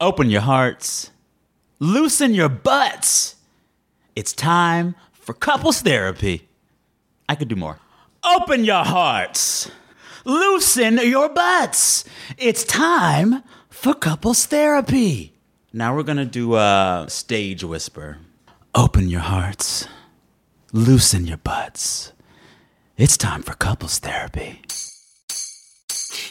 Open your hearts, loosen your butts. It's time for couples therapy. I could do more. Open your hearts, loosen your butts. It's time for couples therapy. Now we're gonna do a stage whisper. Open your hearts, loosen your butts. It's time for couples therapy.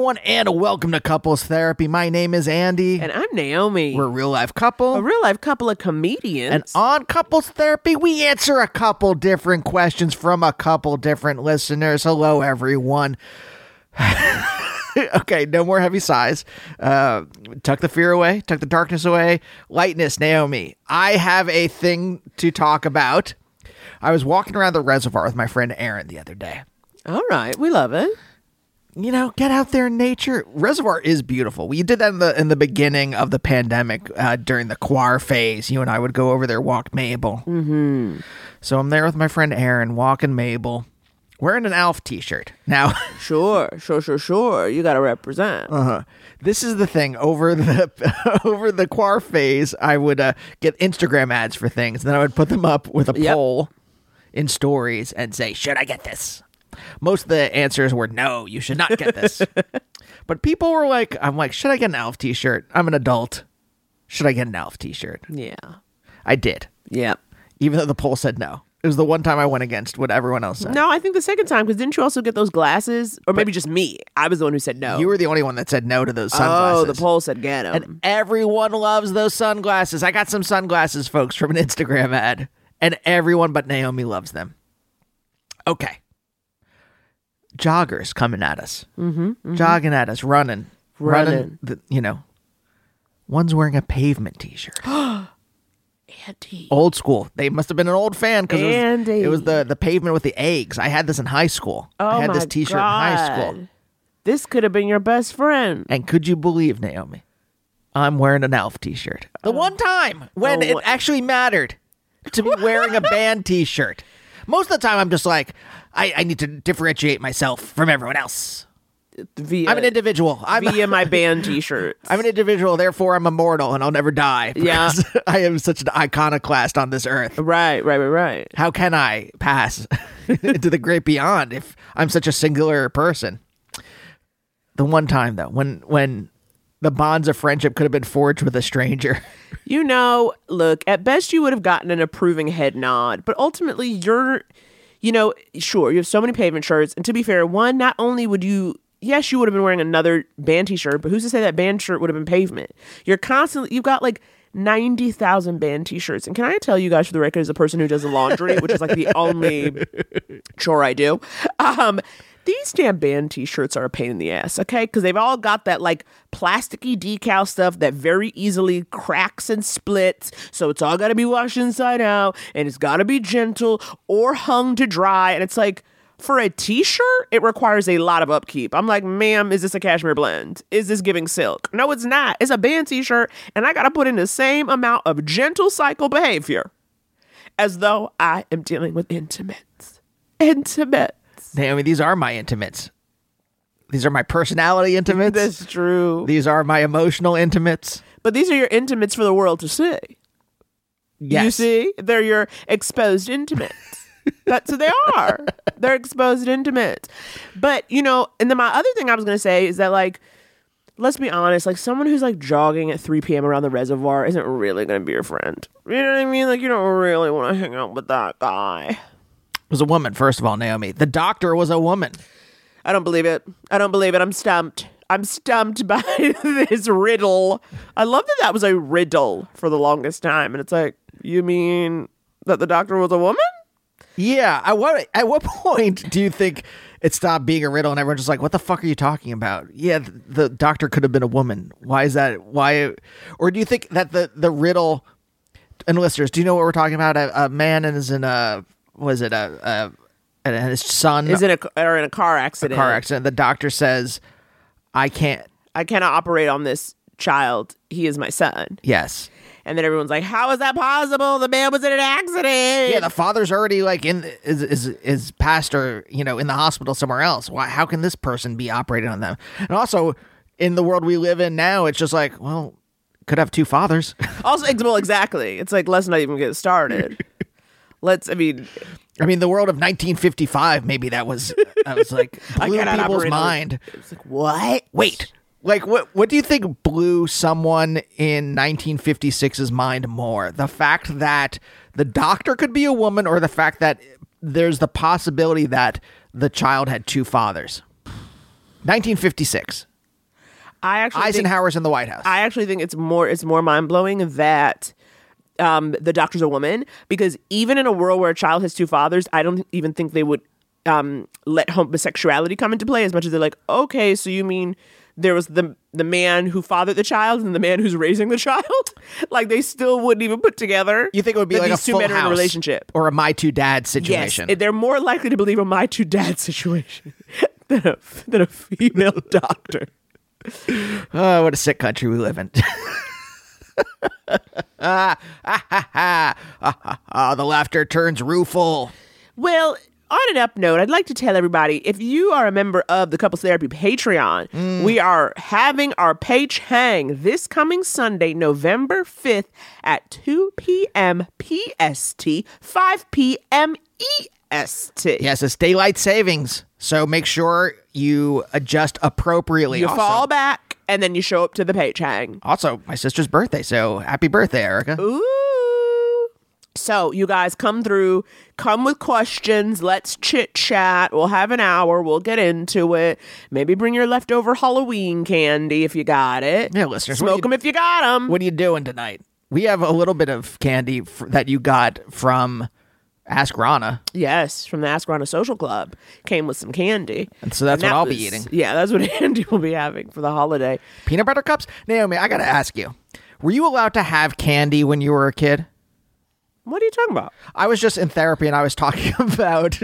Everyone, and welcome to Couples Therapy. My name is Andy. And I'm Naomi. We're a real life couple. a real life couple of comedians. and on Couples Therapy, we answer a couple different questions from a couple different listeners. Hello, everyone. okay, no more heavy sighs. Uh, tuck the fear away, tuck the darkness away. Lightness, Naomi. I have a thing to talk about. I was walking around the reservoir with my friend Aaron the other day. All right, we love it. You know, get out there in nature. Reservoir is beautiful. We did that in the in the beginning of the pandemic uh, during the quar phase. You and I would go over there, walk Mabel. Mm-hmm. So I'm there with my friend Aaron, walking Mabel, wearing an Alf T-shirt. Now, Sure, sure, sure, sure. You got to represent. Uh huh. this is the thing. Over the over the quar phase, I would uh, get Instagram ads for things, and then I would put them up with a Yep. poll in stories and say, "Should I get this?" Most of the answers were no, you should not get this. but people were like, I'm like, should I get an Alf t-shirt? I'm an adult. Should I get an Alf t-shirt? Yeah. I did. Yeah. Even though the poll said no. It was the one time I went against what everyone else said. No, I think the second time, because didn't you also get those glasses? Or maybe just me. I was the one who said no. You were the only one that said no to those sunglasses. oh, the poll said get them. And everyone loves those sunglasses. I got some sunglasses, folks, from an Instagram ad. And everyone but Naomi loves them. Okay. Joggers coming at us. Mm-hmm, Jogging at us, running. Running. the, you know. One's wearing a pavement t shirt. Andy. old school. They must have been an old fan because it, was- it was the, the pavement with the eggs. I had this in high school. Oh I had this my t shirt in high school. God. This could have been your best friend. And could you believe, Naomi? I'm wearing an Alf t shirt. The one time when Oh, it what- actually mattered to be wearing a band t shirt. Most of the time, I'm just like, I, I need to differentiate myself from everyone else. Via, I'm an individual. I'm, via my band t-shirt. I'm an individual, therefore I'm immortal and I'll never die. Yeah. I am such an iconoclast on this earth. Right, right, right, right. How can I pass into the great beyond if I'm such a singular person? The one time though, when when the bonds of friendship could have been forged with a stranger. You know, look, at best you would have gotten an approving head nod, but ultimately you're, you know, sure, you have so many pavement shirts. And to be fair, one, not only would you, yes, you would have been wearing another band t shirt, but who's to say that band shirt would have been pavement? You're constantly, you've got like 90,000 band t shirts. And can I tell you guys for the record, as a person who does the laundry, which is like the only chore I do, um, these damn band t-shirts are a pain in the ass, okay? Because they've all got that like plasticky decal stuff that very easily cracks and splits. So it's all got to be washed inside out, and it's got to be gentle or hung to dry. And it's like, For a t-shirt, it requires a lot of upkeep. I'm like, ma'am, is this a cashmere blend? Is this giving silk? No, it's not. It's a band t-shirt, and I gotta put in the same amount of gentle cycle behavior as though I am dealing with intimates. Intimates. Naomi, these are my intimates. These are my personality intimates. That's true. These are my emotional intimates. But these are your intimates for the world to see. Yes. You see? They're your exposed intimates. That's who they are. They're exposed intimates. But, you know, and then my other thing I was going to say is that, like, let's be honest, like, someone who's like jogging at 3 p.m. around the reservoir isn't really going to be your friend. You know what I mean? Like, you don't really want to hang out with that guy. Was a woman, first of all, Naomi. The doctor was a woman. I don't believe it. I don't believe it. I'm stumped. I'm stumped by this riddle. I love that that was a riddle for the longest time. And it's like, you mean that the doctor was a woman? Yeah. At what at what point do you think it stopped being a riddle and everyone's just like, "What the fuck are you talking about?" Yeah, th- the doctor could have been a woman. Why is that? Why? Or do you think that the the riddle? And listeners, do you know what we're talking about? A, a man is in a was it a, a and his son Is in a or in a car a accident? car accident. The doctor says, "I can't." I cannot operate on this child. He is my son. Yes. And then everyone's like, "How is that possible? The man was in an accident." Yeah, the father's already like in is is is passed or you know in the hospital somewhere else. Why? How can this person be operating on them? And also, in the world we live in now, it's just like, well, could have two fathers. also, well, exactly. It's like let's not even get started. let's. I mean, I mean, the world of 1955, maybe that was that was like blew cannot people's mind. it's like what? Wait, like what? What do you think blew someone in 1956's mind more? The fact that the doctor could be a woman, or the fact that there's the possibility that the child had two fathers? 1956. I actually think- Eisenhower's in the White House. I actually think it's more it's more mind blowing that um, the doctor's a woman because even in a world where a child has two fathers, I don't even think they would um, let homosexuality come into play as much as they're like, okay, so you mean there was the the man who fathered the child and the man who's raising the child? like they still wouldn't even put together. you think it would be like a these two men are in a relationship? or a my two dads Yes, situation? they're more likely to believe a my two dad situation than a than a female doctor. Oh, what a sick country we live in. Ah, ah, ah, ah, ah, ah, the laughter turns rueful. Well, on an up note, I'd like to tell everybody if you are a member of the Couples Therapy Patreon, we are having our page hang this coming Sunday, November 5th at 2 p.m. PST, 5 p.m. EST. Yes, it's daylight savings, so make sure you adjust appropriately. You also, fall back and then you show up to the page hang. also, my sister's birthday, so happy birthday, Erica. Ooh. So, you guys come through, come with questions. Let's chit chat. We'll have an hour. We'll get into it. Maybe bring your leftover Halloween candy if you got it. Yeah, listeners, Smoke you- them if you got them. What are you doing tonight? We have a little bit of candy f- that you got from Ask Rana. Yes, from the Ask Rana Social Club. Came with some candy. And so that's And what that I'll be eating. Yeah, that's what Andy will be having for the holiday. Peanut butter cups? Naomi, I gotta ask you. Were you allowed to have candy when you were a kid? What are you talking about? I was just in therapy and I was talking about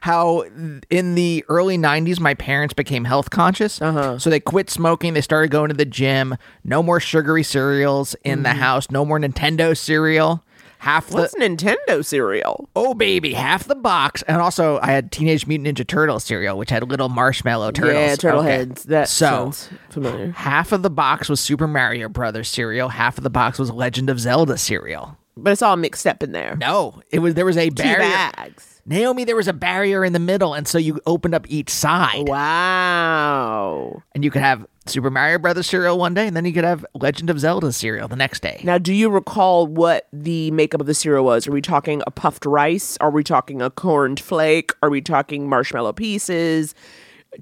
how in the early 90s my parents became health conscious. Uh-huh. So they quit smoking, they started going to the gym, no more sugary cereals in the house, no more Nintendo cereal. Half the What's Nintendo cereal? Oh baby, half the box. And also I had Teenage Mutant Ninja Turtle cereal which had little marshmallow turtles. Yeah, turtle Okay. heads. That so sounds familiar. half of the box was Super Mario Brothers cereal, half of the box was Legend of Zelda cereal. But it's all mixed up in there. No, it was there was a Two bags. Naomi, there was a barrier in the middle, and so you opened up each side, Wow. and you could have Super Mario Brothers cereal one day, and then you could have Legend of Zelda cereal the next day. Now, do you recall what the makeup of the cereal was? Are we talking a puffed rice? Are we talking a corned flake? Are we talking marshmallow pieces?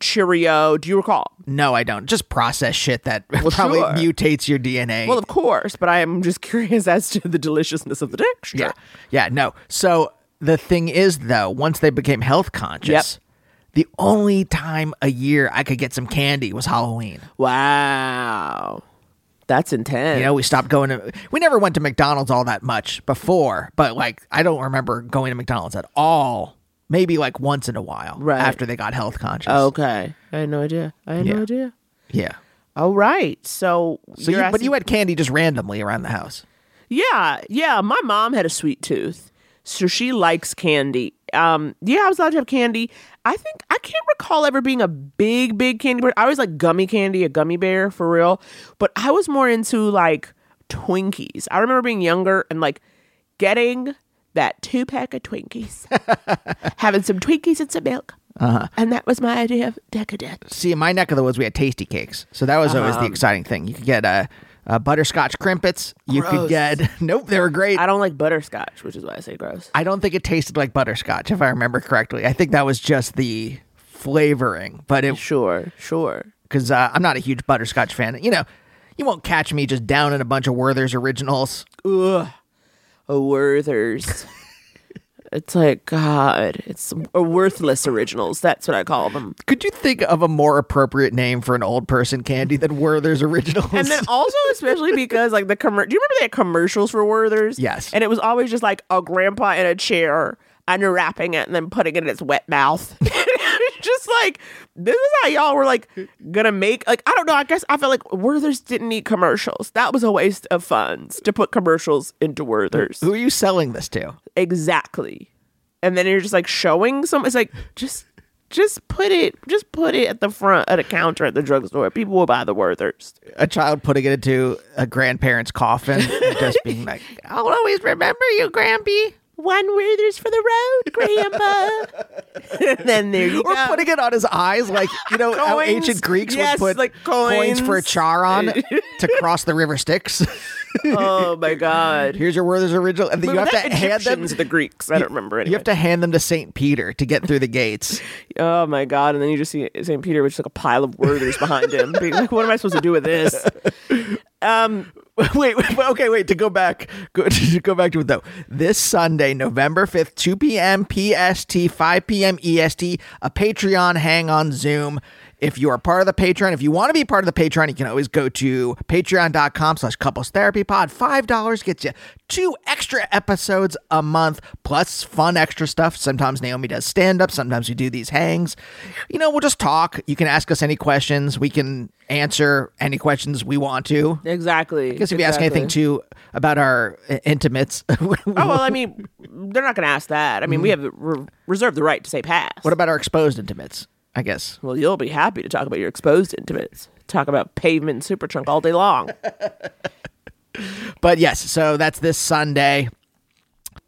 Cheerio? Do you recall? no, I don't. Just process shit that probably sure. mutates your DNA. Well, of course, but I am just curious as to the deliciousness of the texture. yeah, yeah, no. So the thing is, though, once they became health conscious, the only time a year I could get some candy was Halloween. Wow. That's intense. You know, we stopped going to. We never went to McDonald's all that much before, but like I don't remember going to McDonald's at all maybe like once in a while Right. after they got health conscious. Okay. I had no idea. I had Yeah. no idea. yeah. All right. So, So, you, but you had candy just randomly around the house. Yeah, yeah. My mom had a sweet tooth, so she likes candy. Um, yeah, I was allowed to have candy. I think I can't recall ever being a big, big candy bear. I was like gummy candy, a gummy bear for real. But I was more into like Twinkies. I remember being younger and like getting that two pack of Twinkies, having some Twinkies and some milk, Uh-huh. and that was my idea of decadence. See, in my neck of the woods, we had tasty cakes, so that was always the exciting thing. You could get uh, uh, butterscotch crimpets. You could get nope, they were great. I don't like butterscotch, which is why I say gross. I don't think it tasted like butterscotch, if I remember correctly. I think that was just the flavoring, but it Sure, sure. because uh, I'm not a huge butterscotch fan. You know, you won't catch me just down in a bunch of Werther's originals. Ugh. A Werther's. it's like God. It's worthless originals. That's what I call them. Could you think of a more appropriate name for an old person candy than Werther's originals? And then also, especially because like the commercial. do you remember they had commercials for Werther's? Yes. And it was always just like a grandpa in a chair unwrapping it and then putting it in its wet mouth. just like this is how y'all were like gonna make like I don't know. I guess I felt like Werther's didn't need commercials. That was a waste of funds to put commercials into Werther's. who are you selling this to? exactly and then you're just like showing some it's like just just put it just put it at the front at a counter at the drugstore people will buy the werthers A child putting it into a grandparent's coffin and just being like, I'll always remember you, Grampy. One werthers for the road grandpa then there you Or go putting it on his eyes, like, you know, how ancient Greeks Yes, would put like coins. for a charon to cross the river Styx. oh my god Here's your Werther's original. And then you have to that? hand them. Egyptians, the Greeks. I don't remember You have to hand them to St. Peter to get through the gates. Oh my god! And then you just see St. Peter with just like a pile of Werthers behind him, being like, "What am I supposed to do with this?" Um, wait, wait, okay, wait. To go back, go, to go back to it though. This Sunday, November fifth, two p.m. PST, five p.m. EST, a Patreon hang on Zoom. If you are part of the Patreon, if you want to be part of the Patreon, you can always go to patreon.com slash couples therapy pod. Five dollars gets you two extra episodes a month, plus fun extra stuff. Sometimes Naomi does stand up, sometimes we do these hangs. You know, we'll just talk. You can ask us any questions. We can answer any questions we want to. exactly. Guess if you ask anything too about our intimates, Oh well, I mean, they're not going to ask that. I mean, we mm. have re- reserve the right to say pass. what about our exposed intimates? I guess. Well, you'll be happy to talk about your exposed intimates. Talk about pavement and Superchunk all day long. But yes, so that's this Sunday.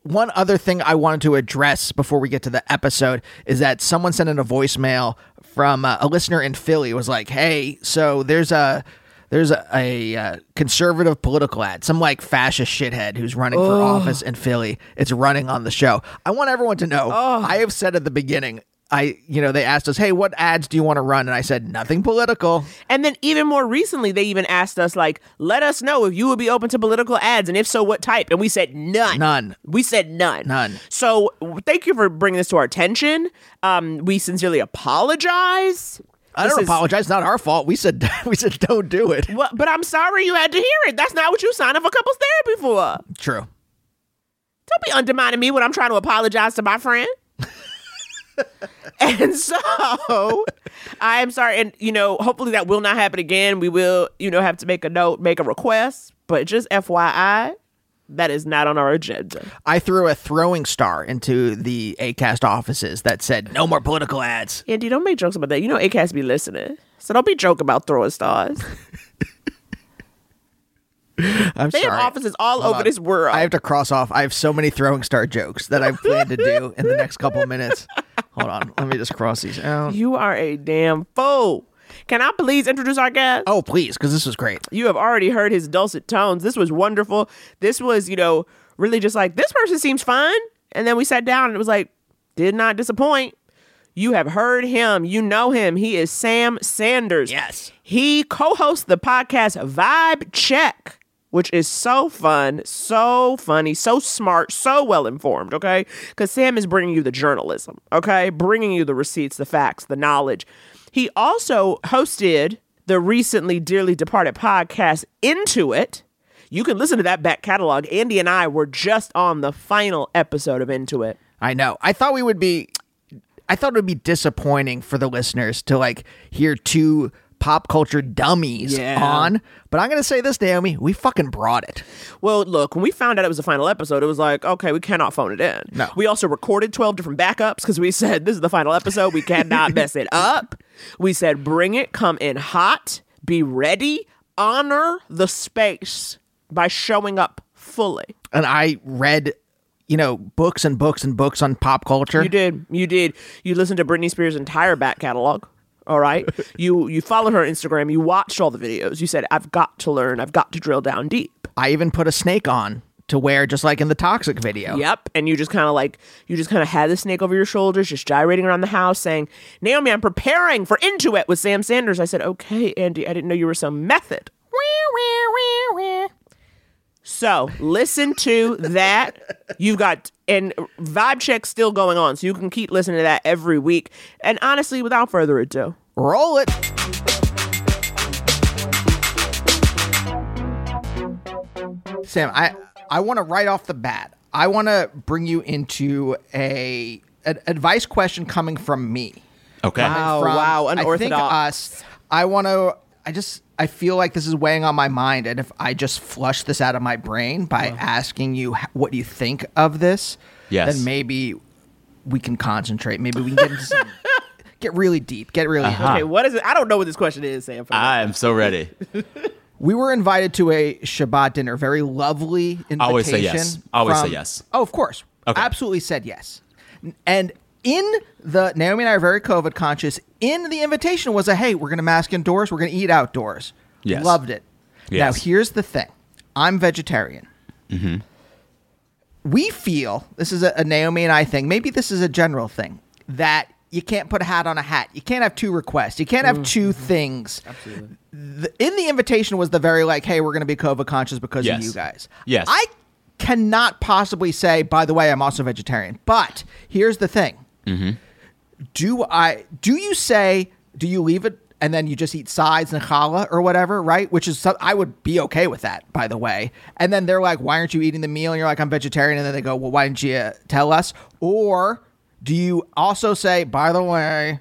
One other thing I wanted to address before we get to the episode is that someone sent in a voicemail from uh, a listener in Philly. It was like, "Hey, so there's a there's a, a, uh conservative political ad, some like fascist shithead who's running for office in Philly. It's running on the show. I want everyone to know. I have said at the beginning." I, you know, they asked us, "Hey, what ads do you want to run?" And I said, "Nothing political." And then even more recently, they even asked us like, "Let us know if you would be open to political ads, and if so, what type?" And we said none. None. We said none. None. So thank you for bringing this to our attention. Um, we sincerely apologize. I This don't is- apologize. It's not our fault. We said we said don't do it. Well, but I'm sorry you had to hear it. That's not what you signed up for couples therapy for. True. Don't be undermining me when I'm trying to apologize to my friend. and so I am sorry. And, you know, hopefully that will not happen again. We will, you know, have to make a note, make a request. But just FYI, that is not on our agenda. I threw a throwing star into the ACAST offices that said no more political ads. Andy, don't make jokes about that. You know, ACAST be listening. So don't be joking about throwing stars. I'm They sorry. have offices all Hold over on. this world. I have to cross off. I have so many throwing star jokes that I plan to do in the next couple of minutes. Hold on. Let me just cross these out. you are a damn fool. Can I please introduce our guest? Oh, please, because this was great. You have already heard his dulcet tones. This was wonderful. This was, you know, really just like, this person seems fun. And then we sat down and it was like, did not disappoint. You have heard him. You know him. He is Sam Sanders. Yes. He co hosts the podcast Vibe Check, which is so fun, so funny, so smart, so well informed, okay? Because Sam is bringing you the journalism, okay? Bringing you the receipts, the facts, the knowledge. He also hosted the recently dearly departed podcast Into It. You can listen to that back catalog. Andy and I were just on the final episode of Into It. I know. I thought we would be I thought it would be disappointing for the listeners to like hear two pop culture dummies Yeah. on. But I'm gonna say this, Naomi, we fucking brought it. Well, look, when we found out it was the final episode, it was like, okay, we cannot phone it in. No. We also recorded 12 different backups because we said this is the final episode. We cannot mess it up. We said, bring it, come in hot, be ready, honor the space by showing up fully. And I read, you know, books and books and books on pop culture. You did. You did. You listened to Britney Spears' entire back catalog. All right. you you followed her Instagram. You watched all the videos. You said, I've got to learn. I've got to drill down deep. I even put a snake on to wear, just like in the Toxic video. Yep. And you just kind of like, you just kind of had the snake over your shoulders, just gyrating around the house, saying, Naomi, I'm preparing for Into It with Sam Sanders. I said, okay, Andy, I didn't know you were so method. So listen to that. You've got, and vibe check still going on. So you can keep listening to that every week. And honestly, without further ado, Roll it. Sam, I I want to right off the bat. I want to bring you into a an advice question coming from me. Okay. Wow. From, I think us. I want to. I just. I feel like this is weighing on my mind, and if I just flush this out of my brain by asking you h- what you think of this, Yes. then maybe we can concentrate. Maybe we can get into some, get really deep, get really. Uh-huh. into it. okay, what is it? I don't know what this question is, Sam. I am so ready. We were invited to a Shabbat dinner. Very lovely invitation. Always say yes. Always say yes. Oh, of course. Okay. Absolutely said yes. And in the Naomi and I are very COVID conscious. In the invitation was a hey, we're gonna mask indoors. We're gonna eat outdoors. Yes. Loved it. Now here's the thing. I'm vegetarian. Mm-hmm. We feel this is a, a Naomi and I thing. Maybe this is a general thing that you can't put a hat on a hat. You can't have two requests. You can't have Mm-hmm. two things. Absolutely. The, in the invitation was the very like, hey, we're going to be COVID conscious because Yes. of you guys. Yes. I cannot possibly say. By the way, I'm also vegetarian. But here's the thing. Mm-hmm. Do I? Do you say? Do you leave it? And then you just eat sides and challah or whatever, right? Which is I would be okay with that, by the way. And then they're like, "Why aren't you eating the meal?" And you're like, "I'm vegetarian." And then they go, "Well, why didn't you tell us?" Or do you also say, "By the way,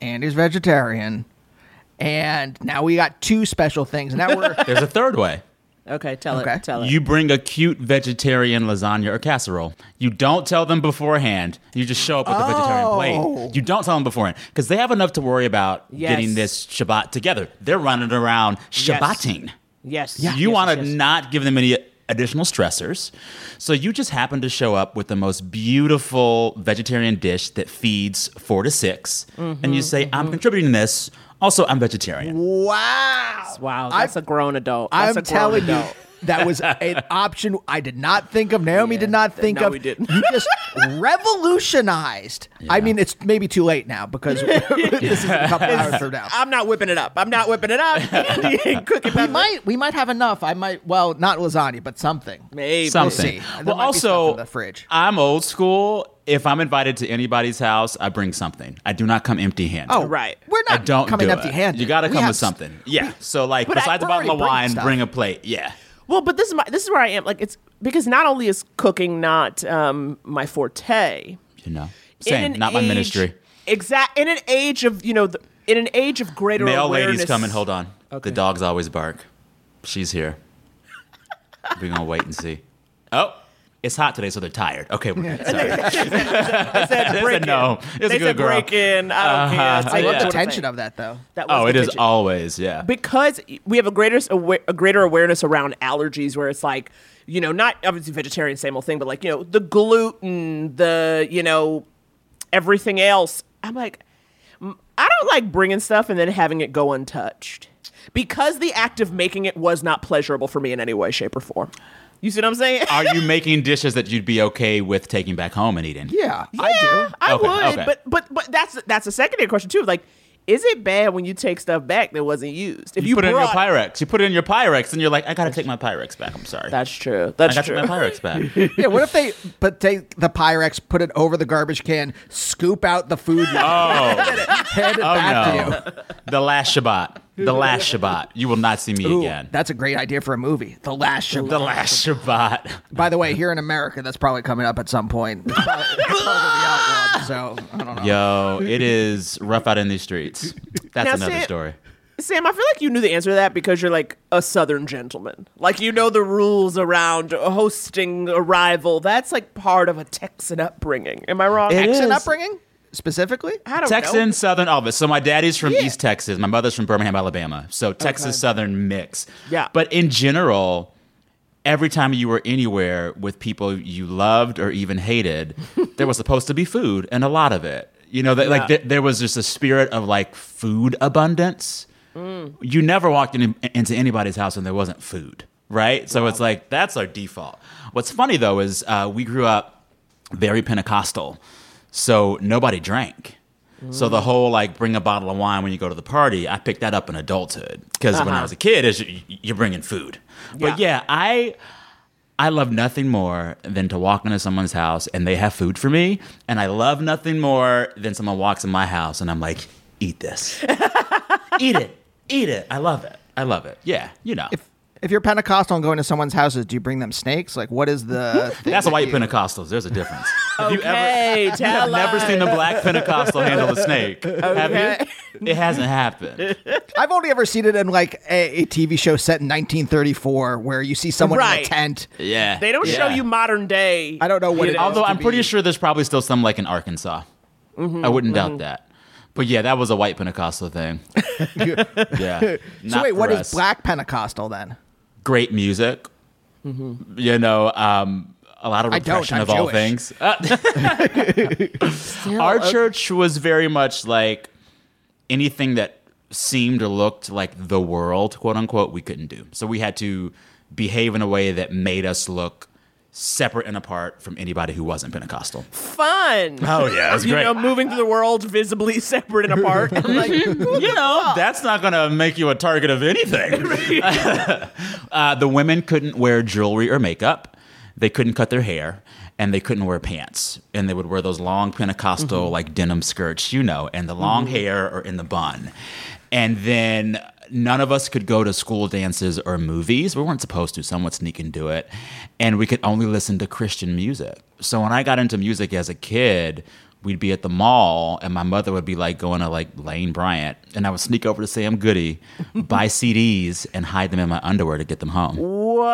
Andy's vegetarian," and now we got two special things. Now we're There's a third way. Okay, tell Okay. it. Tell it. You bring a cute vegetarian lasagna or casserole. You don't tell them beforehand. You just show up with a vegetarian Oh. plate. You don't tell them beforehand because they have enough to worry about Yes. getting this Shabbat together. They're running around Shabbating. yes. Yes. You yes, want to yes, yes. not give them any additional stressors. So you just happen to show up with the most beautiful vegetarian dish that feeds four to 6 Mm-hmm, and you say, I'm contributing this. Also, I'm vegetarian. wow, Wow, that's a grown adult. That's I'm a grown telling you, that was an option I did not think of. Naomi did not think no, of. we didn't. You just revolutionized. I mean, it's maybe too late now because this is a couple hours from now. I'm not whipping it up. I'm not whipping it up. cooking We might, we might have enough. I might, well, not lasagna, but something. Maybe. Something. see. There Well, might be stuff also, in the fridge. I'm old school. If I'm invited to anybody's house, I bring something. I do not come empty handed. Oh, Right. We're not I don't coming do empty-handed. You got to come with something. Yeah. So like, besides a bottle of wine, stuff. bring a plate. Yeah. Well, but this is my this is where I am. Like it's because not only is cooking not um, my forte. You know, same. Not my age- ministry. Exact. In an age of you know, the, in an age of greater Male awareness. ladies coming. Hold on. Okay. The dogs always bark. She's here. We're gonna wait and see. Oh, it's hot today, so they're tired. Okay, we're good. Sorry. They said It's a break no. in. It's they a good said girl. break in. I don't uh-huh. care. I Say love what the you tension think. of that, though. That was Oh, the it is tension. always. Yeah. because we have a greater awa- a greater awareness around allergies where it's like you know not obviously vegetarian same old thing but like you know the gluten the you know everything else i'm like i don't like bringing stuff and then having it go untouched because the act of making it was not pleasurable for me in any way shape or form you see what i'm saying Are you making dishes that you'd be okay with taking back home and eating? Yeah, I do. I Okay, would, okay. but but but that's that's a secondary question too. Like, is it bad when you take stuff back that wasn't used? If You, put it in your Pyrex. You put it in your Pyrex, and you're like, I gotta take my Pyrex back. I'm sorry. That's true. I That's got to true. take my Pyrex back. Yeah, what if they but take the Pyrex, put it over the garbage can, scoop out the food, Oh, hand it oh back to no. you? The last Shabbat. The last Shabbat. You will not see me Ooh, again. That's a great idea for a movie. The Last Shabbat. The last Shabbat. By the way, here in America, that's probably coming up at some point. It's probably, it's probably outlawed, so I don't know. Yo, it is rough out in these streets. That's Now, another Sam- story. Sam, I feel like you knew the answer to that because you're like a Southern gentleman. Like you know the rules around hosting a rival. That's like part of a Texan upbringing. Am I wrong? It Texan is. upbringing specifically. I don't Texan, know. Southern, all of. So my daddy's from East Texas. My mother's from Birmingham, Alabama. So Texas Southern mix. Yeah. But in general, every time you were anywhere with people you loved or even hated, there was supposed to be food and a lot of it. You know, that like th- there was just a spirit of like food abundance. You never walked in, into anybody's house and there wasn't food, right? So it's like that's our default. What's funny though is uh, we grew up very Pentecostal, so nobody drank. So the whole like bring a bottle of wine when you go to the party, I picked that up in adulthood because when I uh-huh. was a kid, is you- you're bringing food. But yeah, I I love nothing more than to walk into someone's house and they have food for me, and I love nothing more than someone walks in my house and I'm like, eat this, eat it, eat it. I love it. I love it. Yeah, you know. If if you're Pentecostal and going to someone's houses, do you bring them snakes? Like, what is the? thing That's that white you- Pentecostals. There's a difference. Have you Okay, ever? tell I've never seen a black Pentecostal handle a snake. Have Okay. you? It hasn't happened. I've only ever seen it in like a, a TV show set in 1934, where you see someone in a tent. Yeah. They don't show you modern day. I don't know what you it Although I'm pretty be- sure there's probably still some like in Arkansas. Mm-hmm, I wouldn't doubt that. But yeah, that was a white Pentecostal thing. yeah. So Not wait, what for is. Black Pentecostal then? Great music. You know, um, a lot of repression of all things. Uh, Our church was very much like anything that seemed or looked like the world, quote unquote, we couldn't do. So we had to behave in a way that made us look separate and apart from anybody who wasn't Pentecostal. Fun. Oh yeah, it was you great. know, moving through the world visibly separate and apart. like, you know, that's not going to make you a target of anything. uh, the women couldn't wear jewelry or makeup. They couldn't cut their hair, and they couldn't wear pants. And they would wear those long Pentecostal like denim skirts, you know, and the long hair or in the bun. And then none of us could go to school dances or movies. We weren't supposed to. Some would sneak and do it. And we could only listen to Christian music. So when I got into music as a kid, we'd be at the mall and my mother would be like going to like Lane Bryant and I would sneak over to Sam Goody, buy CDs and hide them in my underwear to get them home. what?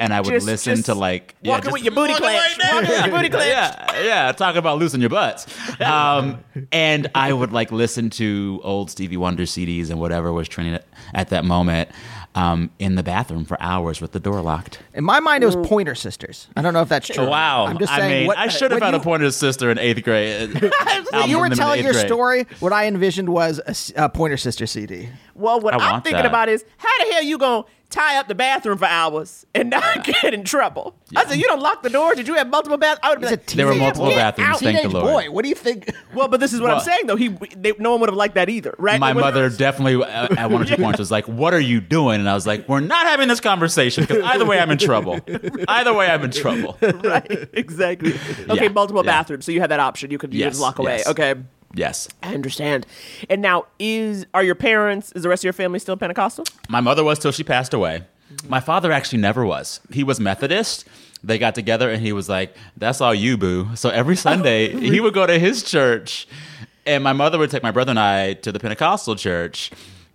And I would Just- listen just to like yeah, walking just- with your booty clenched. right booty yeah, yeah, talking about losing your butts. Um, and I would like listen to old Stevie Wonder CDs and whatever was trending at that moment um, in the bathroom for hours with the door locked. In my mind, it was Pointer Sisters. I don't know if that's true. Wow, I'm just I mean, what, I should have when had a pointer sister in eighth grade. You were from them in telling your grade. story, what I envisioned was a Pointer Sister CD. Well, what I I'm thinking that. about is how the hell you gonna tie up the bathroom for hours and not get in trouble? I said, you don't lock the door. Did you have multiple bathrooms? I would be like, There were multiple bathrooms, thank the Lord. boy. What do you think? well, but this is what I'm saying though. He, they, no one would have liked that either, right? My mother definitely uh, at one or two points was like, "What are you doing?" And I was like, "We're not having this conversation because either way, I'm in trouble. Either way, I'm in trouble." right? Exactly. Okay, Yeah, multiple yeah. bathrooms, so you had that option. You could you Yes, just lock away. yes. Okay. Yes, I understand. And now, is are your parents? Is the rest of your family still Pentecostal? my mother was till she passed away. My father actually never was. He was Methodist. They got together and he was like, "That's all you, boo." So every Sunday he would go to his church, and my mother would take my brother and I to the Pentecostal church.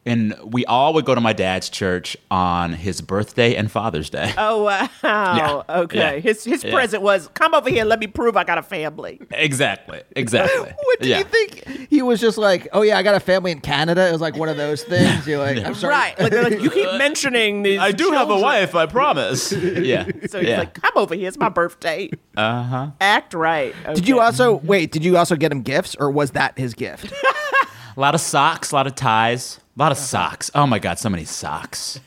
And we all would go to my dad's church on his birthday and Father's Day. Oh wow. Okay. Yeah. His his Yeah. present was come over here. Let me prove I got a family. Exactly. Exactly. What do yeah. you think? He was just like, oh yeah, I got a family in Canada. It was like one of those things. You're like, I'm sorry. Right. Like, like you keep mentioning these. I do have a wife, I promise. yeah. So he's yeah. like, come over here. It's my birthday. Uh huh. Act right. Did you also wait? Did you also get him gifts, or was that his gift? a lot of socks, a lot of ties, a lot of uh-huh. socks. Oh my God, so many socks.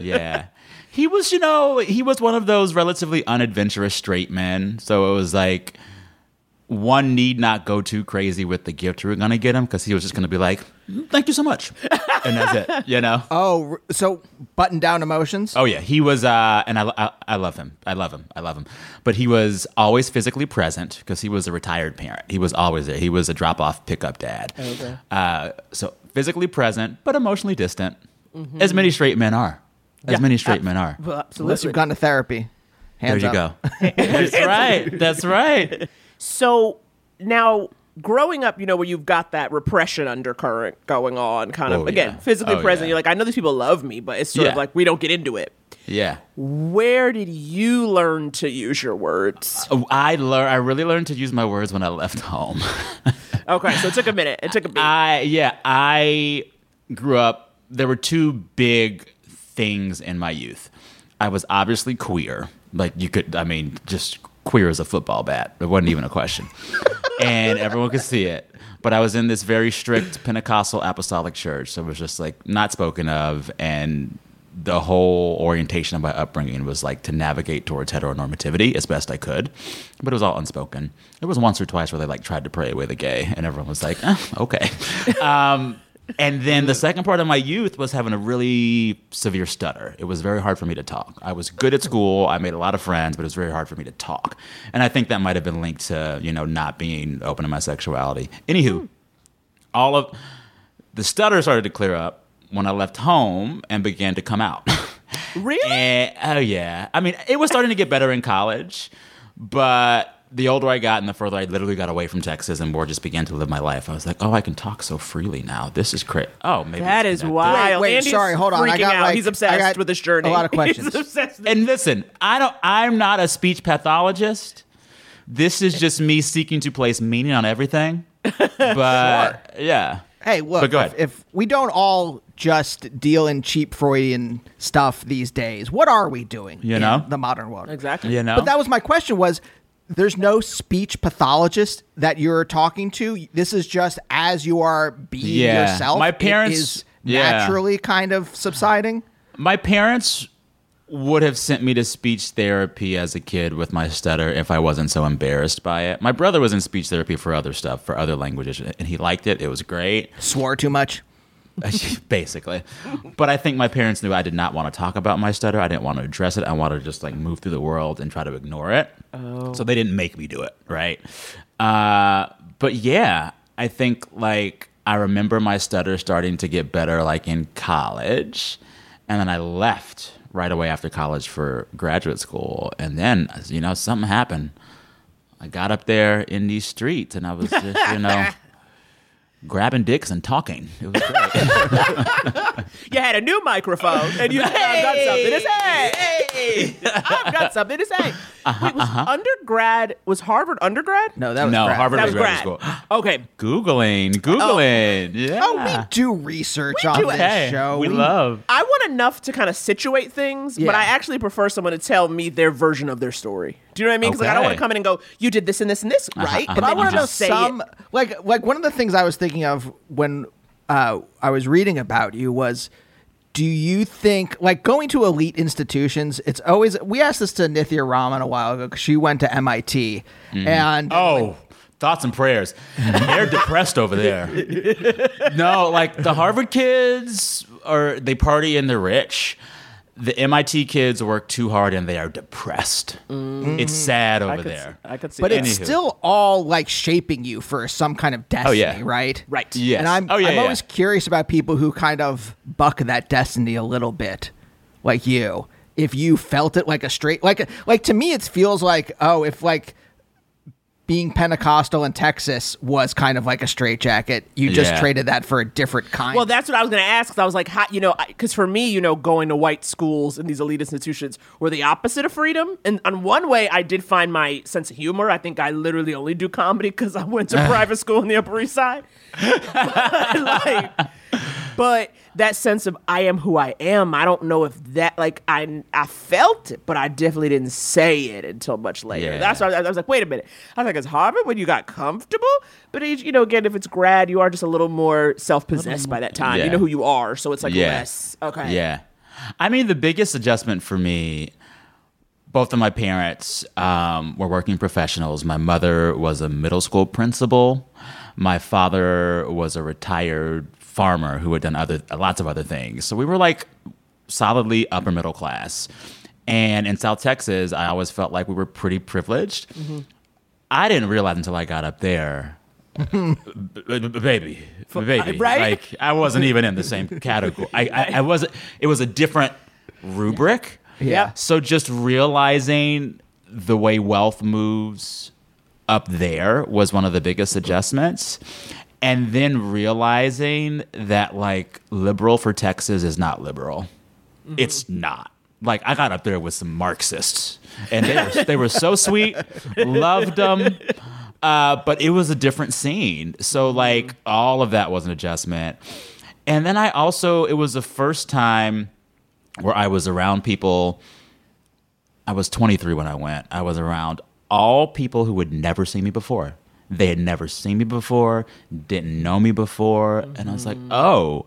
yeah. He was, you know, he was one of those relatively unadventurous straight men. So it was like, one need not go too crazy with the gift we were gonna get him because he was just gonna be like, "Thank you so much," and that's it. You know. Oh, so button down emotions. Oh yeah, he was, uh, and I, I, I love him. I love him. I love him. But he was always physically present because he was a retired parent. He was always there. He was a drop off pickup dad. Okay. Uh, so physically present, but emotionally distant, as many straight men are. As many straight men are. Well, Unless you've gone to therapy. There you up. go. That's right. That's right. So now, growing up, you know, where you've got that repression undercurrent going on, kind of Oh, again yeah. physically Oh, present. yeah. You're like, I know these people love me, but it's sort of like we don't get into it. Yeah. Where did you learn to use your words? Oh, I learned. I really learned to use my words when I left home. Okay, so it took a minute. It took a beat. I yeah, I grew up there were two big things in my youth. I was obviously queer. Like you could I mean just queer as a football bat. It wasn't even a question. and everyone could see it. But I was in this very strict Pentecostal apostolic church, so it was just like not spoken of and the whole orientation of my upbringing was like to navigate towards heteronormativity as best I could, but it was all unspoken. There was once or twice where they like tried to pray away the gay, and everyone was like, eh, "Okay." um, and then the second part of my youth was having a really severe stutter. It was very hard for me to talk. I was good at school. I made a lot of friends, but it was very hard for me to talk. And I think that might have been linked to you know not being open to my sexuality. Anywho, all of the stutter started to clear up when I left home and began to come out. really? And, oh yeah, I mean, it was starting to get better in college, but the older I got and the further I literally got away from Texas and more just began to live my life, I was like, oh, I can talk so freely now. This is great. Oh, maybe that is it's is connected. wild. Wait, wait, Andy's sorry, hold on. I freaking got, out. like- He's I obsessed got with this journey. a lot of questions. He's obsessed And listen, I don't. I'm not a speech pathologist. This is just me seeking to place meaning on everything. But yeah. Hey, look, But go if, if we don't all just deal in cheap Freudian stuff these days, what are we doing You in know? the modern world? Exactly. You know. But that was my question was there's no speech pathologist that you're talking to. This is just as you are being Yeah. yourself. My parents- is yeah. naturally kind of subsiding. My parents would have sent me to speech therapy as a kid with my stutter if I wasn't so embarrassed by it. My brother was in speech therapy for other stuff, for other languages, and he liked it. It was great, Swore too much. basically. But I think my parents knew I did not want to talk about my stutter. I didn't want to address it. I wanted to just like move through the world and try to ignore it. So they didn't make me do it, right? Uh, but yeah, I think like I remember my stutter starting to get better like in college, and then I left right away after college for graduate school, and then you know something happened. I got up there in these streets, and I was just you know. Grabbing dicks and talking. It was great. You had a new microphone, and you said, "I've got something to say." I've got something to say. Uh-huh, Wait, was undergrad was Harvard undergrad? No, that was no, crap. Harvard that was was grad. school. Okay, Googling, Googling. Yeah. Oh, we do research We on do this Okay, show. we love. I want enough to kind of situate things, Yeah. but I actually prefer someone to tell me their version of their story. Do you know what I mean? Because like, I don't want to come in and go, "You did this and this and this, right?" uh-huh. And But I want to know just say some it. like like one of the things I was thinking of when uh, I was reading about you was. Do you think, like going to elite institutions, it's always, we asked this to Nithya Raman a while ago because she went to MIT. And Oh, thoughts and prayers. They're depressed over there. No, like the Harvard kids are they party and they're rich. The MIT kids work too hard and they are depressed. Mm. It's sad over I could, there. I could see, but that. it's Anywho. still all like shaping you for some kind of oh, destiny, yeah. right? right. Yes. And I'm, oh, yeah, I'm yeah. always curious about people who kind of buck that destiny a little bit, like you. If you felt it like a straight, like like to me, it feels like oh, if like being Pentecostal in Texas was kind of like a straitjacket, you just Yeah. traded that for a different kind. Well, that's what I was going to ask. 'cause I was like, how, you know, because for me, you know, going to white schools and these elite institutions were the opposite of freedom. And on one way, I did find my sense of humor. I think I literally only do comedy because I went to private school on the Upper East Side. like, but that sense of I am who I am, I don't know if that like I I felt it, but I definitely didn't say it until much later. Yeah. That's why I, I was like, wait a minute. I was like, it's Harvard when you got comfortable? But you know, again, if it's grad, you are just a little more self possessed by that time. You know who you are, so it's like Yeah. less. Okay. Yeah. I mean, the biggest adjustment for me both of my parents um, were working professionals. My mother was a middle school principal. My father was a retired farmer who had done other lots of other things. So we were like solidly upper middle class. And in South Texas, I always felt like we were pretty privileged. Mm-hmm. I didn't realize until I got up there, b- b- baby, uh, baby, right? like I wasn't even in the same category. I, I, I wasn't. It was a different rubric. Yeah. So just realizing the way wealth moves up there was one of the biggest adjustments. And then realizing that like liberal for Texas is not liberal. It's not. Like I got up there with some Marxists, and they were, they were so sweet, loved them, uh, but it was a different scene. So like all of that was an adjustment, and then I also it was the first time where I was around people. I was 23 when I went. I was around all people who had never seen me before. They had never seen me before, didn't know me before, and I was like, mm-hmm. "Oh,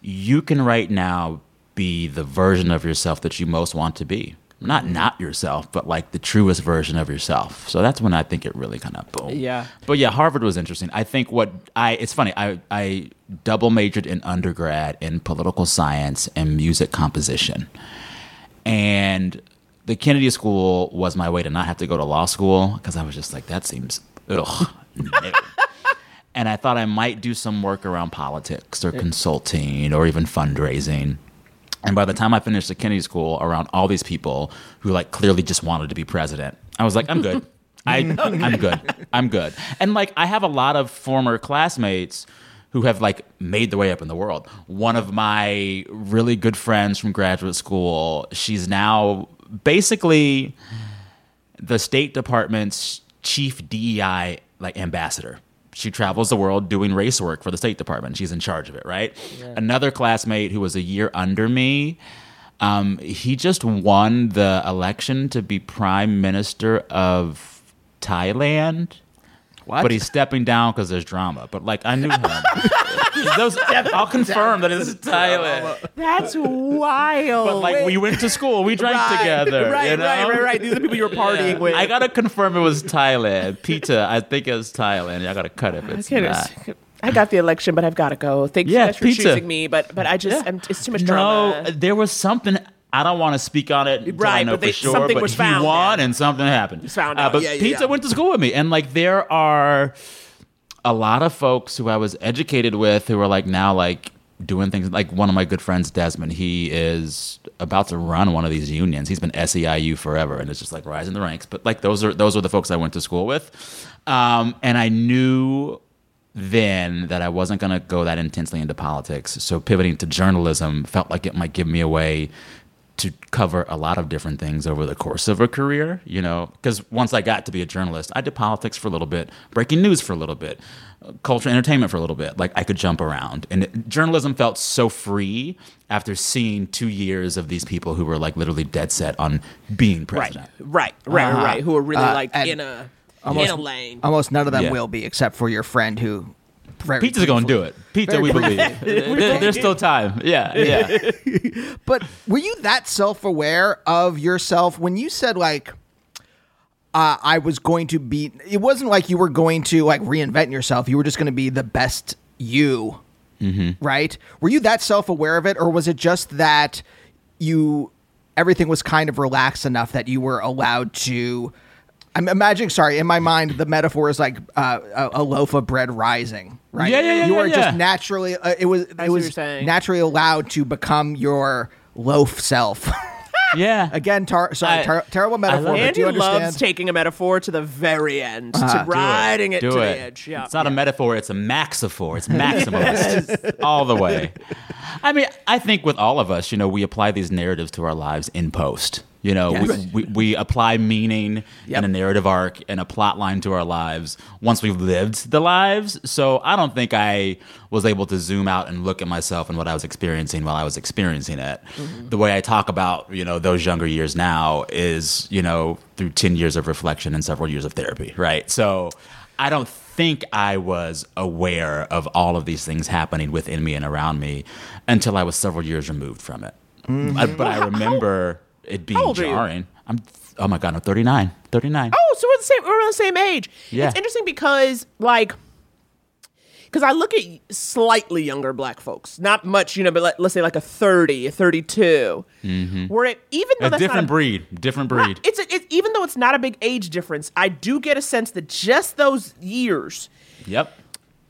you can right now be the version of yourself that you most want to be. Not mm-hmm. not yourself, but like the truest version of yourself." So that's when I think it really kind of boom. Yeah. But yeah, Harvard was interesting. I think what I it's funny. I I double majored in undergrad in political science and music composition. And the Kennedy School was my way to not have to go to law school because I was just like, that seems ugh. And I thought I might do some work around politics or consulting or even fundraising. And by the time I finished the Kennedy School, around all these people who like clearly just wanted to be president, I was like, I'm good. I, I'm good. I'm good. And like, I have a lot of former classmates who have like made their way up in the world. One of my really good friends from graduate school, she's now basically the State Department's chief DEI like ambassador. She travels the world doing race work for the State Department. She's in charge of it, right? Another classmate who was a year under me, um, he just won the election to be prime minister of Thailand. What? But he's stepping down because there's drama. But like I knew him. Those, I'll confirm that it's Thailand. That's wild. But like we went to school, we drank Right, together. Right, you know? right, right, right. These are the people you were partying with. I gotta confirm it was Thailand. Pita, I think it was Thailand. I gotta cut it. If it's Okay, not. I got the election, but I've got to go. Thank you Yeah, guys for pizza. choosing me, but but I just I'm, it's too much No, drama. there was something. I don't want to speak on it. until I Right, know but they- for sure. something but was he found won, and something happened. found Uh, out. but Yeah, yeah, Pita yeah. went to school with me, and like there are a lot of folks who I was educated with who are like now like doing things. Like one of my good friends, Desmond. He is about to run one of these unions. He's been SEIU forever, and it's just like rising the ranks. But like those are those are the folks I went to school with, um, and I knew then that I wasn't going to go that intensely into politics. So pivoting to journalism felt like it might give me a way to cover a lot of different things over the course of a career, you know, because once I got to be a journalist, I did politics for a little bit, breaking news for a little bit, uh, culture entertainment for a little bit. Like I could jump around. And it, journalism felt so free after seeing two years of these people who were like literally dead set on being president. right, right, Uh-huh. right. Who are really Uh, like in a almost- in a lane. Almost none of them Yeah. will be, except for your friend who. Very Pita's going to do it. Pizza, we believe. There- There's still time. Yeah, yeah. But were you that self aware of yourself when you said like uh, I was going to be it wasn't like you were going to like reinvent yourself. You were just going to be the best you. Mm-hmm. Right? Were you that self aware of it or was it just that you everything was kind of relaxed enough that you were allowed to I'm imagining, sorry, in my mind, the metaphor is like uh, a, a loaf of bread rising, right? Yeah, yeah, yeah, You yeah, were yeah. just naturally, uh, it was, it what you're was saying. naturally allowed to become your loaf self. Yeah. Again, tar- sorry, I- terrible metaphor, love but Andy do you understand? loves taking a metaphor to the very end, Uh-huh. to riding it Do to it. the edge. Yeah, It's not a metaphor, it's a maxiphor. It's maximalist. All the way. I mean, I think with all of us, you know, we apply these narratives to our lives in post. You know, Yes. we, we, we apply meaning Yep. and a narrative arc and a plot line to our lives once we've lived the lives. So I don't think I was able to zoom out and look at myself and what I was experiencing while I was experiencing it. Mm-hmm. The way I talk about, you know, those younger years now is, you know, through 10 years of reflection and several years of therapy, right? So I don't think I was aware of all of these things happening within me and around me until I was several years removed from it. Mm-hmm. I- but I remember it being old are you? jarring. I'm oh my god, I'm 39. 39. Oh, so we're the same. We're around the same age. Yeah. It's interesting because like. Because I look at slightly younger black folks, not much, you know, but let, let's say like a 30, a 32, mm-hmm. where it, even though a that's different not a, breed. Different breed. It's, a, it's even though it's not a big age difference, I do get a sense that just those years, Yep.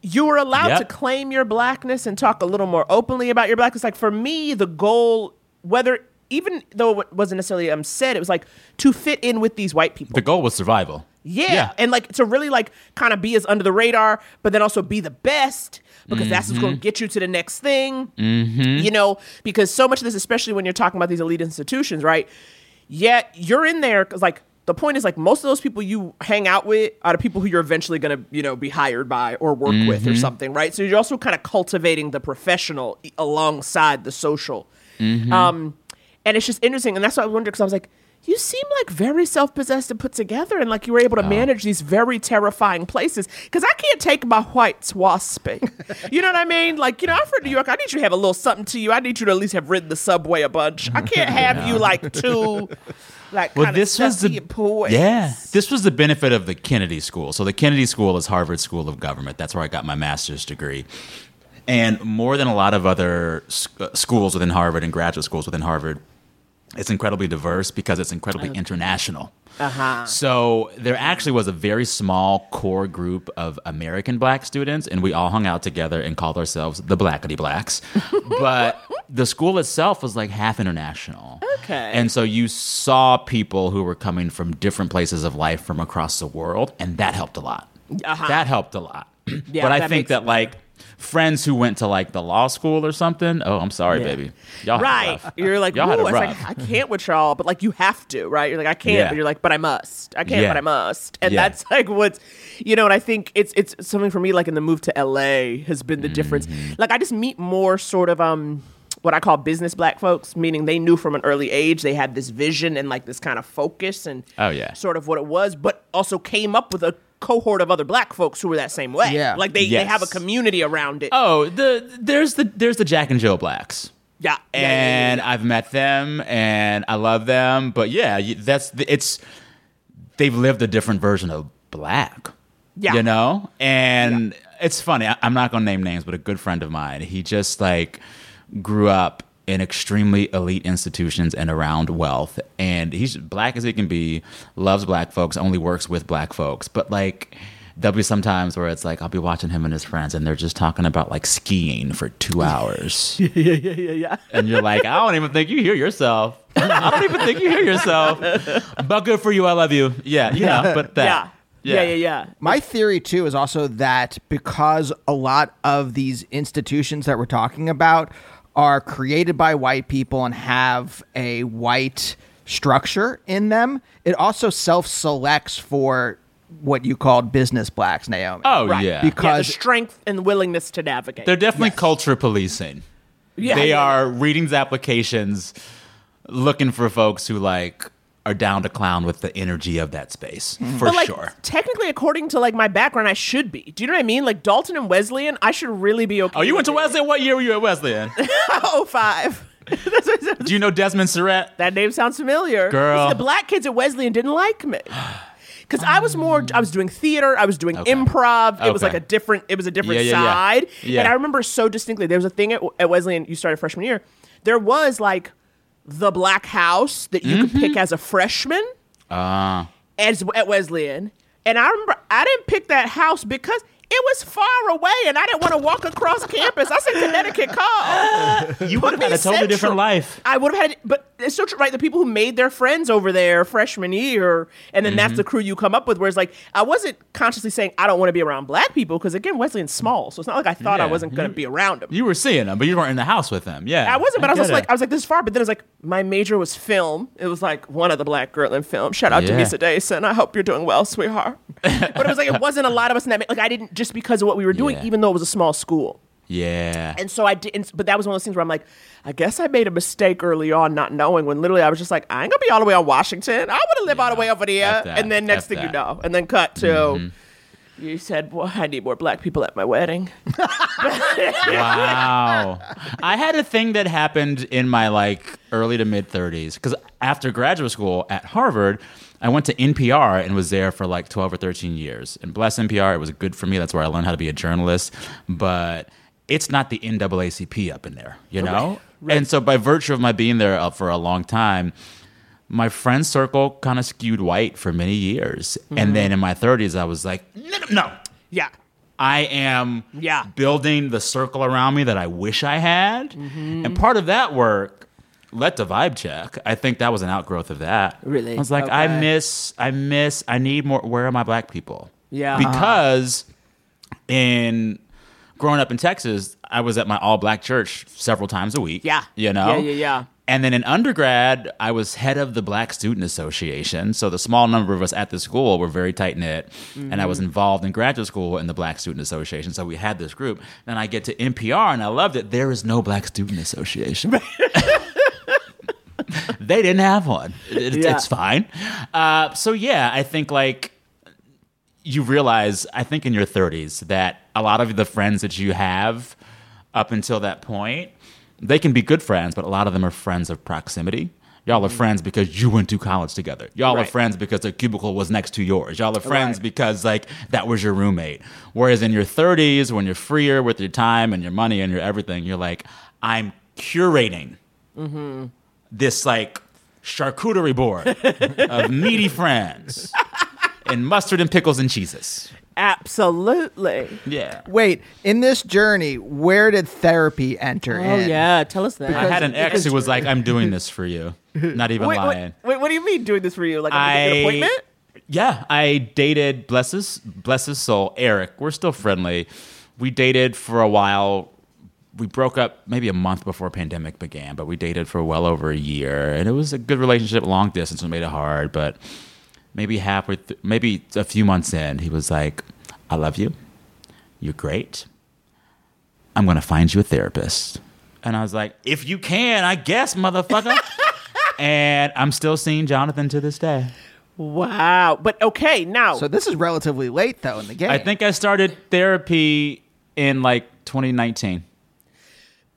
you were allowed Yep. to claim your blackness and talk a little more openly about your blackness. Like for me, the goal, whether even though it wasn't necessarily um, said, it was like to fit in with these white people. The goal was survival. Yeah. Yeah. And like to really like kind of be as under the radar, but then also be the best because that's what's Mm-hmm. going to get you to the next thing. Mm-hmm. You know, because so much of this, especially when you're talking about these elite institutions, right? Yeah, you're in there because like the point is like most of those people you hang out with are the people who you're eventually going to you know be hired by or work with Mm-hmm. or something, right? So you're also kind of cultivating the professional alongside the social. Mm-hmm. Um, and it's just interesting, and that's what I wonder because I was like, you seem like very self-possessed and put together, and like you were able to Oh. manage these very terrifying places. Because I can't take my whites wasping. you know what I mean? Like you know, I'm from New York. I need you to have a little something to you. I need you to at least have ridden the subway a bunch. I can't have you like too, like Well, this was the and poised. yeah. This was the benefit of the Kennedy School. So the Kennedy School is Harvard School of Government. That's where I got my master's degree. And more than a lot of other schools within Harvard and graduate schools within Harvard, it's incredibly diverse because it's incredibly international. Uh-huh. So there actually was a very small core group of American black students, and we all hung out together and called ourselves the Blackety Blacks. but the school itself was like half international. Okay. And so you saw people who were coming from different places of life from across the world, and that helped a lot. Uh-huh. That helped a lot. Yeah, but I think that like friends who went to like the law school or something. Oh, I'm sorry, Yeah. baby. Y'all had enough. You're like, Y'all had like. I can't with y'all, but like you have to, right? You're like, I can't, Yeah. but you're like, but I must. I can't, Yeah. but I must. And that's like what's you know, and I think it's it's something for me, like in the move to LA has been the difference. Mm-hmm. Like I just meet more sort of um what I call business black folks, meaning they knew from an early age they had this vision and like this kind of focus and Oh, yeah. sort of what it was, but also came up with a cohort of other black folks who were that same way. Yeah. Like they, they have a community around it. Oh, the there's the there's the Jack and Jill Blacks. yeah. yeah, yeah, yeah, and yeah. I've met them and I love them. But yeah, that's it's they've lived a different version of black. Yeah. you know, and it's funny. I, I'm not gonna name names, but a good friend of mine, he just like grew up in extremely elite institutions and around wealth, and he's black as he can be. Loves black folks, only works with black folks, but like. There'll be some times where it's like I'll be watching him and his friends, and they're just talking about like skiing for two hours yeah, yeah, yeah, yeah. and you're like, I don't even think you hear yourself. I don't even think you hear yourself. But good for you. I love you. Yeah, you know, but that. yeah. Yeah, yeah, yeah. My theory too is also that because a lot of these institutions that we're talking about are created by white people and have a white structure in them, it also self-selects for what you called business blacks, Naomi. Oh Right. yeah, yeah, the Because strength and willingness to navigate. they're definitely Yes. culture policing. Yeah, they yeah, are reading the applications, looking for folks who like are down to clown with the energy of that space hmm. for But like sure. technically, according to like my background, I should be. Do you know what I mean? Like Dalton and Wesleyan, I should really be okay. Oh, you went to. Wesleyan. What year were you at Wesleyan? Oh five. Do you know Desmond Surratt? That name sounds familiar. Girl. The black kids at Wesleyan didn't like me. Because I was more, I was doing theater, I was doing Okay. improv. It was like a different, it was a different yeah, yeah. side. Yeah. And I remember so distinctly, there was a thing at, at Wesleyan, you started freshman year, there was like the black house that you could Mm-hmm. pick as a freshman Ah. as at Wesleyan. And I remember I didn't pick that house because it was far away and I didn't want to walk across campus. I said Connecticut call. you would have had a totally different life. I would have had, but it's so true, right? The people who made their friends over there freshman year, and then Mm-hmm. that's the crew you come up with. Whereas, like, I wasn't consciously saying I don't want to be around black people because again, Wesleyan's small, so it's not like I thought I wasn't going to be around them. You were seeing them, but you weren't in the house with them. Yeah, I wasn't, but I, was just like, I was like, this is far. But then it was like, my major was film. It was like one of the black girl in film. Shout out Yeah. to Misa Dason. I hope you're doing well, sweetheart. but it was like, it wasn't a lot of us in that. Like, I didn't just because of what we were doing, Yeah. even though it was a small school. yeah. And so I didn't, but that was one of those things where I'm like, I guess I made a mistake early on, not knowing when literally I was just like, I ain't gonna be all the way on Washington. I want to live all the way over there. And then next F thing you know, and then cut to, mm-hmm. You said, "Well, I need more black people at my wedding." Wow. I had a thing that happened in my like early to mid 30s because after graduate school at Harvard, I went to NPR and was there for like 12 or 13 years. And bless NPR, it was good for me. That's where I learned how to be a journalist. But it's not the NAACP up in there, you know? And so by virtue of my being there uh, for a long time, my friend circle kind of skewed white for many years. And then in my 30s, I was like, no, no, no. Yeah. I am Yeah. building the circle around me that I wish I had. Mm-hmm. And part of that work led the vibe check. I think that was an outgrowth of that. Really? I was like, I miss, I miss, I need more. Where are my black people? Yeah. Uh-huh. Because in growing up in Texas, I was at my all black church several times a week. Yeah. You know? Yeah, yeah, yeah. And then in undergrad, I was head of the Black Student Association. So the small number of us at the school were very tight knit. And I was mm-hmm. involved in graduate school in the Black Student Association. So we had this group. Then I get to NPR and I loved it. There is no Black Student Association. they didn't have one. It- Yeah. It's fine. Uh, so yeah, I think like you realize, I think in your 30s, that a lot of the friends that you have up until that point, they can be good friends, but a lot of them are friends of proximity. Y'all are friends because you went to college together. Y'all are friends because their cubicle was next to yours. Y'all are friends Right. because like that was your roommate. Whereas in your 30s, when you're freer with your time and your money and your everything, you're like, I'm curating this like charcuterie board of meaty friends and mustard and pickles and cheeses. Absolutely. Yeah. Wait, in this journey, where did therapy enter Oh in? yeah, tell us that. I had an ex who was like, I'm doing this for you. Not even wait, lying. wait, wait, what do you mean doing this for you? Like I'm gonna an appointment? Yeah, I dated bless his bless his soul, Eric. We're still friendly. We dated for a while. We broke up maybe a month before pandemic began, but we dated for well over a year, and it was a good relationship. Long distance we made it hard, but maybe halfway, th- maybe a few months in, he was like, "I love you. You're great. I'm gonna find you a therapist." And I was like, "If you can, I guess, motherfucker." and I'm still seeing Jonathan to this day. Wow. But okay, now So this is relatively late though in the game. I think I started therapy in like 2019.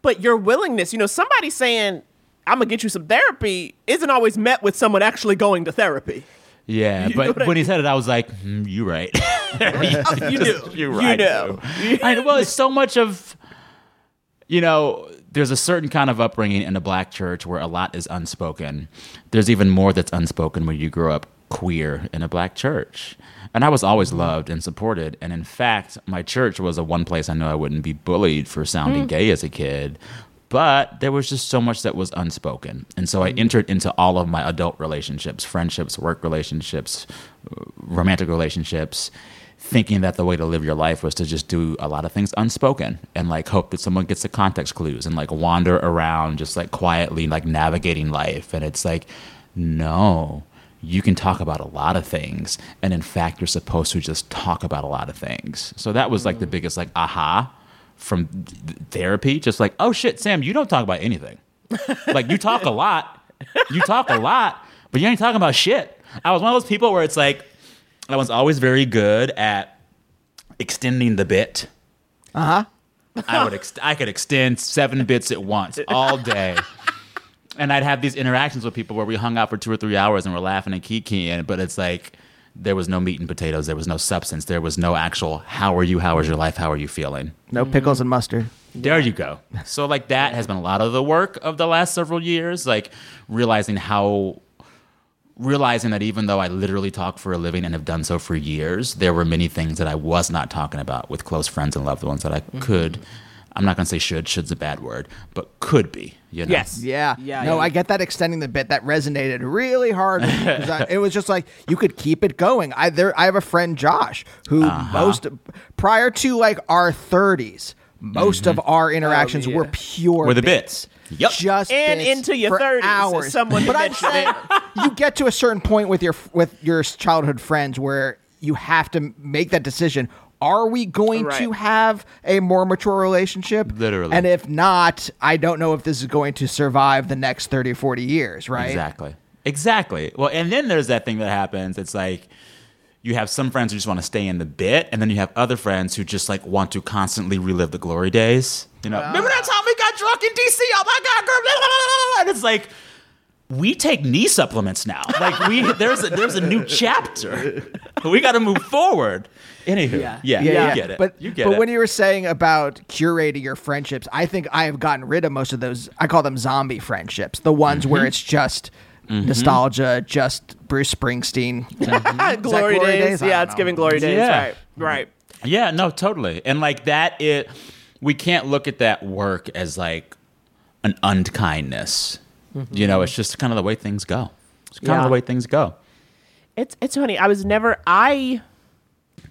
But your willingness, you know, somebody saying I'm gonna get you some therapy isn't always met with someone actually going to therapy. Yeah, know but what I when he said it, I was like, mm, "You right. You do. You're You know. I know. Well, it's so much of, you know, there's a certain kind of upbringing in a black church where a lot is unspoken. There's even more that's unspoken when you grow up queer in a black church. And I was always loved and supported. And in fact, my church was a one place I know I wouldn't be bullied for sounding mm. gay as a kid. But there was just so much that was unspoken. And so I mm. entered into all of my adult relationships, friendships, work relationships, uh, romantic relationships thinking that the way to live your life was to just do a lot of things unspoken and like hope that someone gets the context clues and like wander around just like quietly like navigating life and it's like no you can talk about a lot of things and in fact you're supposed to just talk about a lot of things so that was like the biggest like aha from th- therapy just like oh shit sam you don't talk about anything like you talk a lot you talk a lot but you ain't talking about shit i was one of those people where it's like I was always very good at extending the bit. Uh huh. I would ex- I could extend seven bits at once all day. And I'd have these interactions with people where we hung out for two or three hours and we're laughing and kikiing, but it's like there was no meat and potatoes, there was no substance, there was no actual how are you, how is your life, how are you feeling? No mm-hmm. pickles and mustard. There you go. So like that has been a lot of the work of the last several years, like realizing how realizing that even though I literally talk for a living and have done so for years, there were many things that I was not talking about with close friends and loved ones that I mm-hmm. could I'm not going to say should, should's a bad word, but could be, you know. Yes. Yeah. Yeah, No, yeah. I get that extending the bit that resonated really hard. with me 'cause I- it was just like you could keep it going. I there I have a friend Josh who Uh-huh. most prior to like our 30s, most of our interactions Oh, yeah. were pure Were the bits. bits. Yep. Just And into your 30s, hours. someone but I'm mentioned saying you get to a certain point with your with your childhood friends where you have to make that decision. Are we going to have a more mature relationship? Literally. And if not, I don't know if this is going to survive the next 30 40 years, right? Exactly. Exactly. Well, and then there's that thing that happens. It's like you have some friends who just want to stay in the bit, and then you have other friends who just like want to constantly relive the glory days. You know, remember that time we got drunk in DC? Oh my god, girl! Blah, blah, blah, blah. And it's like we take knee supplements now. Like we there's a, there's a new chapter. We got to move forward. Anywho, yeah, yeah, you get it. But you get but it. when you were saying about curating your friendships, I think I have gotten rid of most of those. I call them zombie friendships, the ones Mm-hmm. where it's just nostalgia, just Bruce Springsteen. Is that glory, Glory days. Days? Yeah, it's know. giving glory days. Yeah. Right. Right. Yeah, no, totally. And like that it we can't look at that work as like an unkindness. You know, it's just kind of the way things go. It's kind of the way things go. It's it's funny. I was never I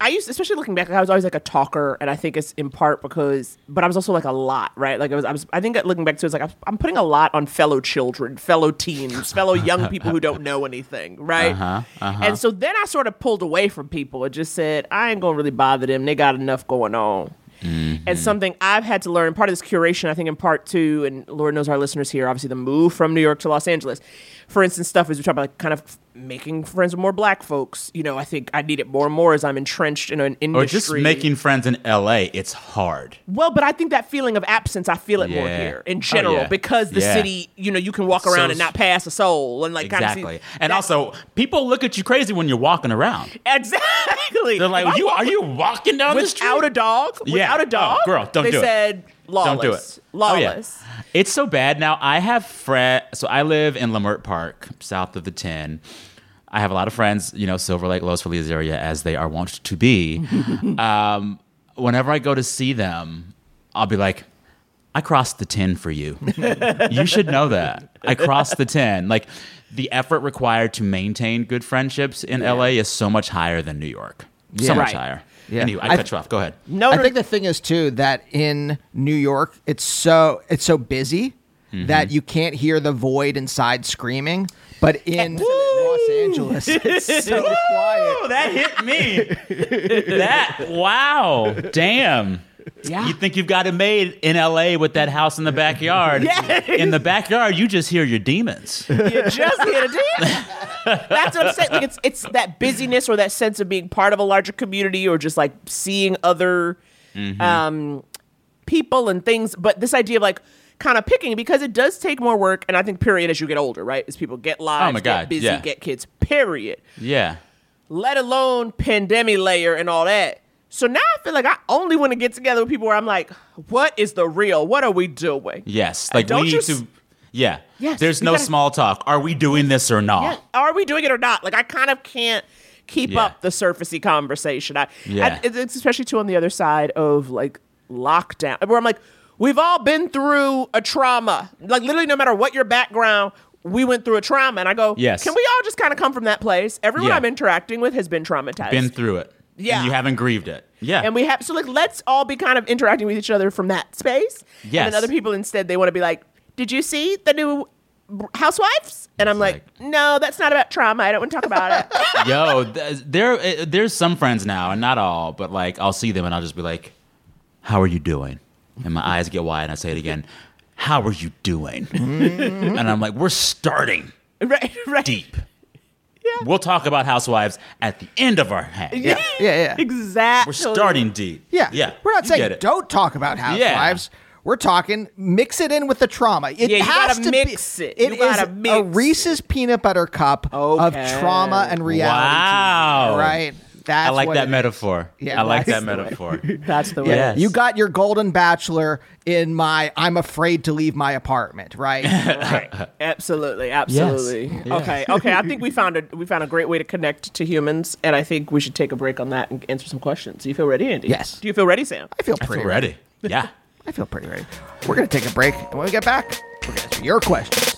I used especially looking back, I was always like a talker, and I think it's in part because but I was also like a lot, right? Like I was I was I think looking back to it, it's like I'm- I'm putting a lot on fellow children, fellow teens, fellow young people who don't know anything, right? Uh-huh, uh-huh. And so then I sort of pulled away from people and just said, I ain't gonna really bother them. They got enough going on. Mm-hmm. And something I've had to learn, part of this curation, I think in part two, and Lord knows our listeners here, obviously the move from New York to Los Angeles. For instance, stuff as we talk about like kind of making friends with more black folks. You know, I think I need it more and more as I'm entrenched in an industry. Or just making friends in LA, it's hard. Well, but I think that feeling of absence, I feel it more here in Oh, general yeah. because the Yeah. city, you know, you can walk So around and not pass a soul and like kind of exactly. see and also, people look at you crazy when you're walking around. exactly. They're like, "You are you walking down the street without a dog? Yeah. Without a Oh, dog? girl, don't they do it. said lawless. Don't do it. Lawless. Oh, yeah. It's so bad now. I have friends. So I live in Leimert Park, south of the 10. I have a lot of friends, you know, Silver Lake, Los Feliz area, as they are wont to be. um, whenever I go to see them, I'll be like, I crossed the 10 for you. you should know that. I crossed the 10. Like, the effort required to maintain good friendships in LA is so much higher than New York. So much Right. higher. Yeah. Anyway, I, I- cut you off. Go ahead. No, I no, think the thing is too that in New York it's so it's so busy Mm-hmm. that you can't hear the void inside screaming, but in Los Angeles it's so quiet. That hit me. that wow, damn. Yeah. You think you've got it made in LA with that house in the backyard. Yes. In the backyard, you just hear your demons. you just hit a deal. That's what I'm saying. Like it's it's that busyness or that sense of being part of a larger community or just like seeing other Mm-hmm. um, people and things. But this idea of like kind of picking because it does take more work. And I think period as you get older, right? As people get lives, Oh my get busy, yeah. get kids. Period. Yeah. Let alone pandemic layer and all that. So now I feel like I only want to get together with people where I'm like, what is the real? What are we doing? Yes. Like don't we you need s- to. Yeah. Yes, There's no gotta- small talk. Are we doing this or not? Yeah. Are we doing it or not? Like I kind of can't keep Yeah. up the surfacey conversation. I, Yeah. it's especially too on the other side of like lockdown, where I'm like, we've all been through a trauma. Like literally, no matter what your background, we went through a trauma. And I go, Yes. can we all just kind of come from that place? Everyone Yeah. I'm interacting with has been traumatized. Been through it. Yeah. And you haven't grieved it. Yeah. and we have so like let's all be kind of interacting with each other from that space. And then other people instead they want to be like, did you see the new Housewives? And I'm like, no, that's not about trauma. I don't want to talk about it. Yo, th- there, uh, there's some friends now, and not all, but like I'll see them and I'll just be like, "How are you doing?" And my eyes get wide, and I say it again, "How are you doing?" Mm-hmm. and I'm like, "We're starting right, right. deep. We'll talk about housewives at the end of our hang. Yeah, Yeah, yeah. exactly. We're starting deep. Yeah. yeah. We're not you saying it. don't talk about housewives. We're talking mix it in with the trauma. It Yeah, you has gotta to mix be, it. It You gotta a mix Reese's peanut butter cup of trauma and reality. Wow. TV, right? That's I like what that it is. metaphor. Yeah, I like that metaphor. That's the way. Yeah. Yes. You got your golden bachelor in my I'm afraid to leave my apartment, right? Absolutely, absolutely. Okay, okay. I think we found a we found a great way to connect to humans, and I think we should take a break on that and answer some questions. Do you feel ready, Andy? Yes. Do you feel ready, Sam? I feel I pretty feel ready. Yeah. I feel pretty ready. We're gonna take a break, and when we get back, we're gonna answer your questions.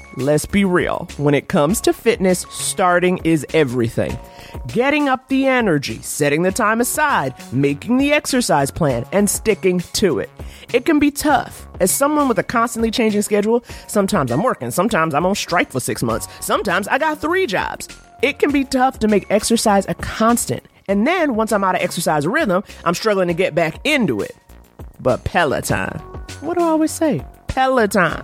let's be real. When it comes to fitness, starting is everything. Getting up the energy, setting the time aside, making the exercise plan, and sticking to it. It can be tough. As someone with a constantly changing schedule, sometimes I'm working, sometimes I'm on strike for six months, sometimes I got three jobs. It can be tough to make exercise a constant. And then once I'm out of exercise rhythm, I'm struggling to get back into it. But Peloton, what do I always say? Peloton.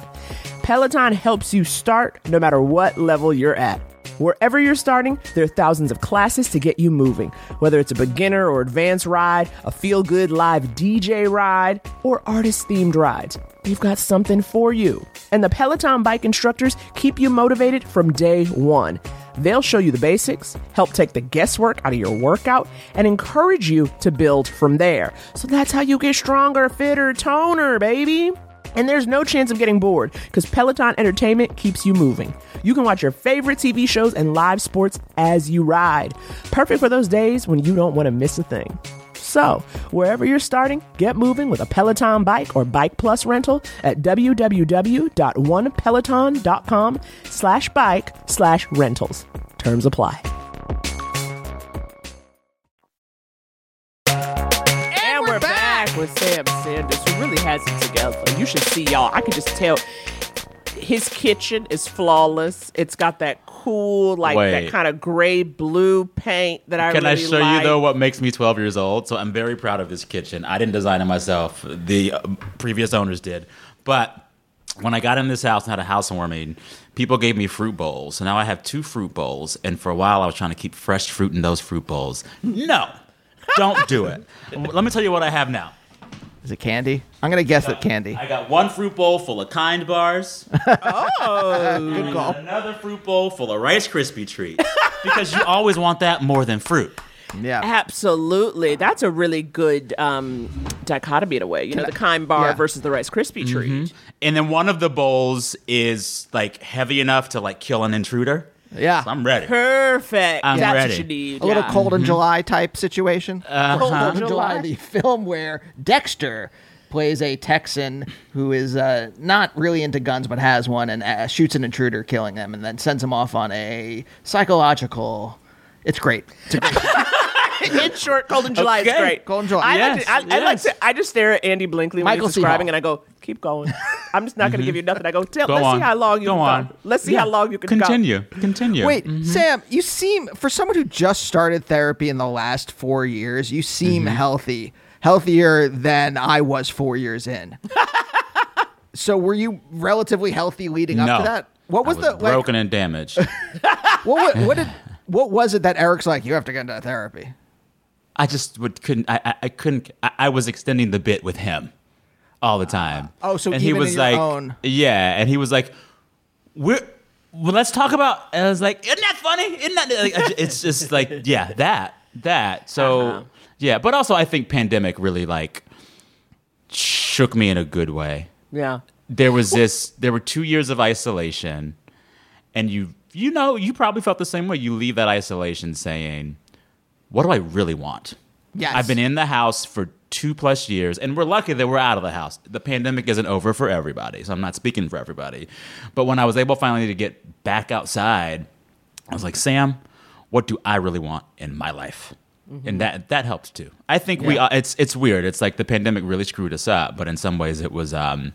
Peloton helps you start no matter what level you're at. Wherever you're starting, there are thousands of classes to get you moving. Whether it's a beginner or advanced ride, a feel good live DJ ride, or artist themed rides, we've got something for you. And the Peloton bike instructors keep you motivated from day one. They'll show you the basics, help take the guesswork out of your workout, and encourage you to build from there. So that's how you get stronger, fitter, toner, baby. And there's no chance of getting bored because Peloton Entertainment keeps you moving. You can watch your favorite TV shows and live sports as you ride. Perfect for those days when you don't want to miss a thing. So, wherever you're starting, get moving with a Peloton bike or Bike Plus rental at www.onepeloton.com slash bike slash rentals. Terms apply. With Sam Sanders, who really has it together. You should see y'all. I can just tell his kitchen is flawless. It's got that cool, like that kind of gray blue paint that I Can I really show like. you though what makes me 12 years old? So I'm very proud of this kitchen. I didn't design it myself. The uh, previous owners did. But when I got in this house and had a housewarming, people gave me fruit bowls. So now I have two fruit bowls. And for a while, I was trying to keep fresh fruit in those fruit bowls. No, don't do it. Let me tell you what I have now. Is it candy? I'm gonna guess it candy. I got one fruit bowl full of kind bars. Oh, Good call. Another fruit bowl full of Rice Krispie treats. because you always want that more than fruit. Yeah. Absolutely. That's a really good um, dichotomy in a way. You know, the kind bar yeah. versus the Rice Krispie treat. And then one of the bowls is like heavy enough to like kill an intruder. Yeah. So I'm ready. Perfect. I'm That's ready. what you need. a little yeah. cold in July type situation. Uh-huh. Cold in July, the film where Dexter plays a Texan who is uh, not really into guns but has one and uh, shoots an intruder, killing them, and then sends him off on a psychological. It's great. It's a great. in short, Cold in July is great. Cold Golden July. I, like to, I, I like to. I just stare at Andy Blinkley when Michael he's describing, and I go, "Keep going." I'm just not going to give you nothing. I go, Tell, Go let's on. see how long you Go can on. go. Let's see Yeah. how long you can Continue. go. Continue. Wait, Sam, you seem for someone who just started therapy in the last four years, you seem Mm-hmm. healthy, healthier than I was four years in. so, were you relatively healthy leading up to that? What was, I the was like, broken and damaged. what, what, what did what was it that Eric's like? You have to get into therapy. I just would couldn't. I, I, I couldn't. I, I was extending the bit with him all the time. Oh, so and he was like, own- yeah, and he was like, we're. Well, let's talk about. And I was like, isn't that funny? Isn't that? Like, it's just like, yeah, that, that. So, Uh-huh. yeah, but also I think pandemic really like shook me in a good way. Yeah. there was this there were two years of isolation and you you know you probably felt the same way you leave that isolation saying what do i really want Yes. i've been in the house for two plus years and we're lucky that we're out of the house the pandemic isn't over for everybody so i'm not speaking for everybody but when i was able finally to get back outside i was like sam what do i really want in my life and that that helped too i think we uh, it's it's weird it's like the pandemic really screwed us up but in some ways it was um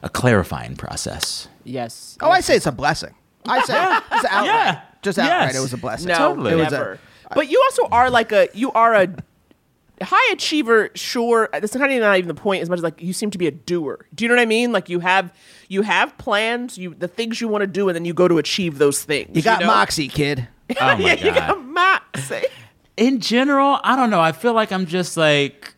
a clarifying process. Yes. Oh, I say it's a blessing. I say it's outright. Yeah. Just outright, Yes. it was a blessing. No, Totally. It was a- never. But you also are like a you are a high achiever. Sure, that's kind of not even the point. As much as like you seem to be a doer. Do you know what I mean? Like you have you have plans, you the things you want to do, and then you go to achieve those things. You got know? moxie, kid. Oh my yeah, you got god. moxie. In general, I don't know. I feel like I'm just like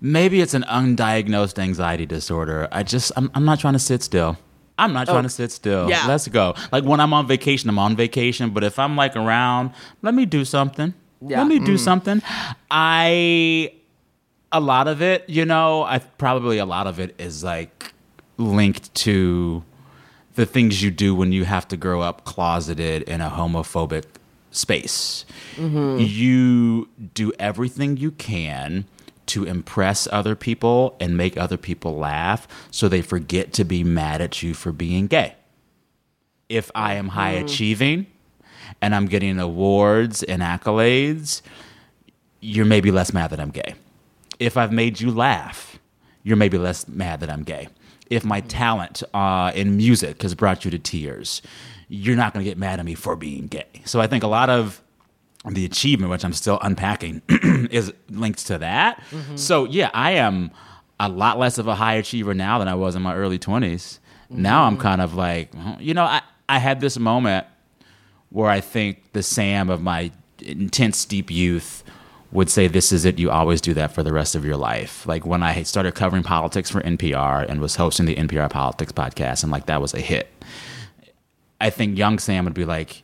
maybe it's an undiagnosed anxiety disorder. I just I'm, I'm not trying to sit still. I'm not trying to sit still. Yeah. Let's go. Like when I'm on vacation, I'm on vacation. But if I'm like around, let me do something. Yeah. Let me do mm. something. I a lot of it, you know, I probably a lot of it is like linked to the things you do when you have to grow up closeted in a homophobic space. Mm-hmm. You do everything you can to impress other people and make other people laugh so they forget to be mad at you for being gay. If I am high achieving and I'm getting awards and accolades, you're maybe less mad that I'm gay. If I've made you laugh, you're maybe less mad that I'm gay. If my talent uh, in music has brought you to tears, you're not going to get mad at me for being gay. So I think a lot of the achievement, which I'm still unpacking, is linked to that. Mm-hmm. So yeah, I am a lot less of a high achiever now than I was in my early 20s. Now I'm mm-hmm. kind of like, you know, I, I had this moment where I think the Sam of my intense, deep youth would say, This is it. You always do that for the rest of your life. Like when I started covering politics for NPR and was hosting the NPR Politics podcast, and like that was a hit. I think young Sam would be like,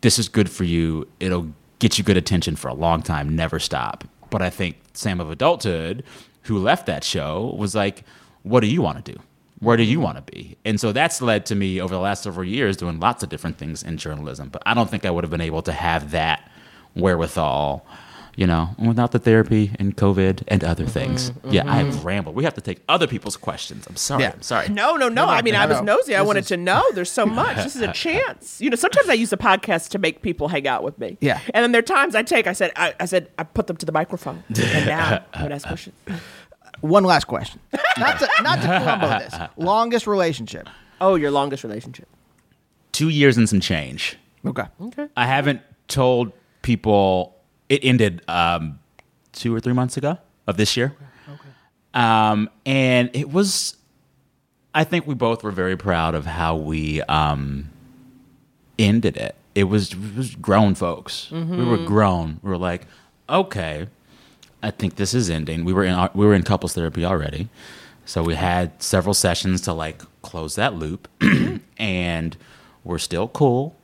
This is good for you. It'll get you good attention for a long time. Never stop. But I think Sam of adulthood, who left that show, was like, What do you want to do? Where do you want to be? And so that's led to me over the last several years doing lots of different things in journalism. But I don't think I would have been able to have that wherewithal, you know, without the therapy and COVID and other mm-hmm, things. Mm-hmm. Yeah, I have rambled. We have to take other people's questions. I'm sorry. Yeah. I'm sorry. No, no, no. I mean, no, I was no. nosy. I wanted is- to know. There's so much. This is a chance. You know, sometimes I use the podcast to make people hang out with me. Yeah. And then there are times I take. I said. I, I said. I put them to the microphone. And now I'm gonna ask questions. One last question. Not to not to Columbo this. Longest relationship. Oh, your longest relationship. Two years and some change. Okay. Okay. I haven't told people it ended um, two or three months ago of this year. Um, and it was, I think we both were very proud of how we um, ended it. It was, it was grown folks. We were grown. We were like, okay, I think this is ending. We were in our- we were in couples therapy already, so we had several sessions to like close that loop, and we're still cool.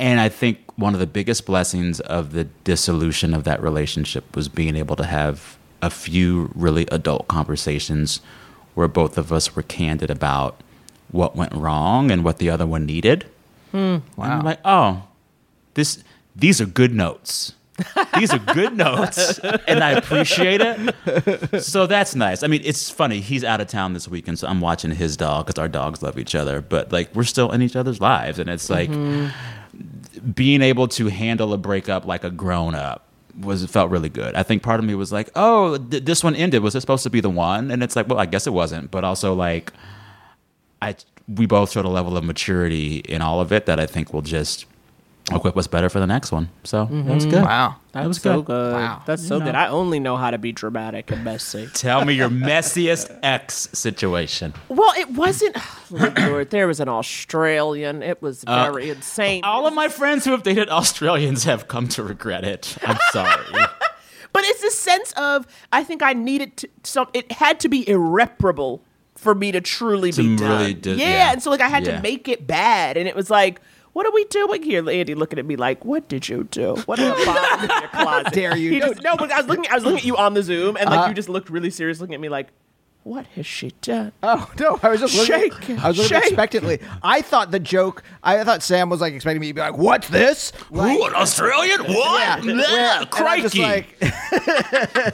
And I think one of the biggest blessings of the dissolution of that relationship was being able to have a few really adult conversations where both of us were candid about what went wrong and what the other one needed. Hmm. Wow. I'm like, oh, this these are good notes. These are good notes, and I appreciate it. So that's nice. I mean, it's funny. He's out of town this weekend, so I'm watching his dog because our dogs love each other. But like, we're still in each other's lives, and it's like mm-hmm. Being able to handle a breakup like a grown up was felt really good. I think part of me was like, oh, th- this one ended. Was it supposed to be the one? And it's like, well, I guess it wasn't. But also like, I we both showed a level of maturity in all of it that I think will just equip us better for the next one. So mm-hmm. that was good. Wow. that was so good. good. Wow. That's so good. I only know how to be dramatic and messy. Tell me your messiest ex situation. Well, it wasn't. Lord, Lord, there was an Australian. It was uh, very insane. All of my friends who have dated Australians have come to regret it. I'm sorry. But it's the sense of I think I needed to some. It had to be irreparable for me to truly To be done. really do- yeah. yeah. and so like I had Yeah. to make it bad, and it was like, what are we doing here, Andy? Looking at me like, what did you do? What did I find in your closet? dare you. He just, no, but I was looking. I was looking at you on the Zoom, and like Uh-huh. you just looked really serious, looking at me like, what has she done? Oh no! I was just looking. Shake, I was looking shake. expectantly. I thought the joke. I thought Sam was like expecting me to be like, "What's this?" Like, Who, an Australian? What? Yeah, Blah, where- and I'm just crikey. like-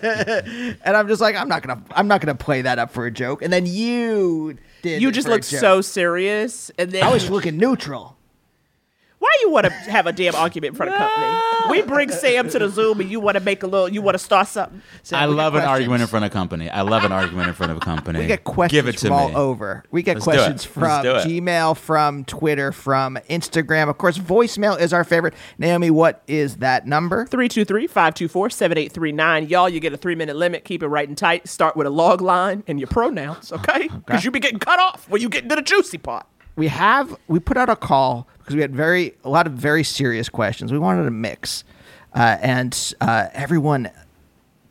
and I'm just like, I'm not gonna, I'm not gonna play that up for a joke. And then you did. You just for looked so serious, and then I was looking neutral. Why you want to have a damn argument in front of company? We bring Sam to the Zoom, and you want to make a little. You want to start something. Sam, I we get love an questions. argument in front of company. I love an argument in front of a company. We get questions Give it to from all me. over. We get Let's do it. questions Let's from do it. Gmail, from Twitter, from Instagram. Of course, voicemail is our favorite. Naomi, what is that number? 323-524-7839. Y'all, you get a three-minute limit. Keep it right and tight. Start with a log line and your pronouns, okay? Oh, because you be getting cut off when you get into the juicy part. We have we put out a call because we had very a lot of very serious questions. We wanted a mix, uh, and uh, everyone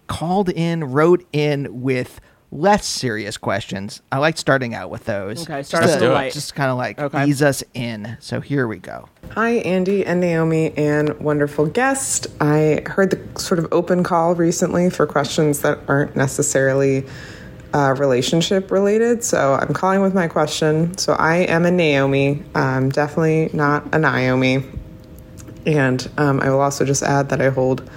called in, wrote in with less serious questions. I like starting out with those. Okay, Just start us to- light. Just kind of like Okay. ease us in. So here we go. Hi, Andy and Naomi, and wonderful guest. I heard the sort of open call recently for questions that aren't necessarily uh, relationship related. So I'm calling with my question. So I am a Naomi, um, definitely not a Naomi. And um, I will also just add that I hold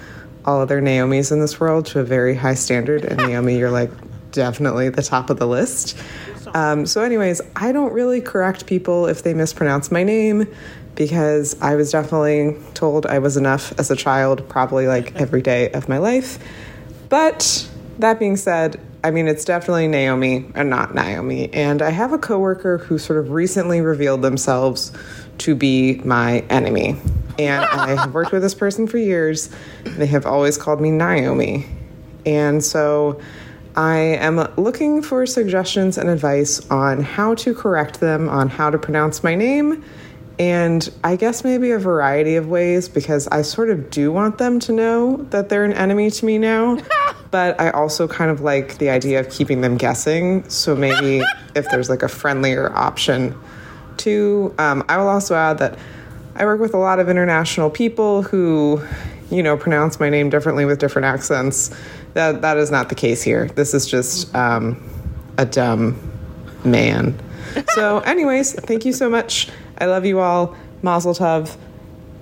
all other Naomis in this world to a very high standard. And Naomi, you're like definitely the top of the list. Um, so, anyways, I don't really correct people if they mispronounce my name because I was definitely told I was enough as a child, probably like every day of my life. But that being said, I mean, it's definitely Naomi and not Naomi. And I have a coworker who sort of recently revealed themselves to be my enemy. And I have worked with this person for years. And they have always called me Naomi. And so I am looking for suggestions and advice on how to correct them, on how to pronounce my name, and I guess maybe a variety of ways because I sort of do want them to know that they're an enemy to me now. but I also kind of like the idea of keeping them guessing. So maybe if there's like a friendlier option too. Um, I will also add that I work with a lot of international people who, you know, pronounce my name differently with different accents. That that is not the case here. This is just um, a dumb man. So, anyways, thank you so much. I love you all. Mazel tov.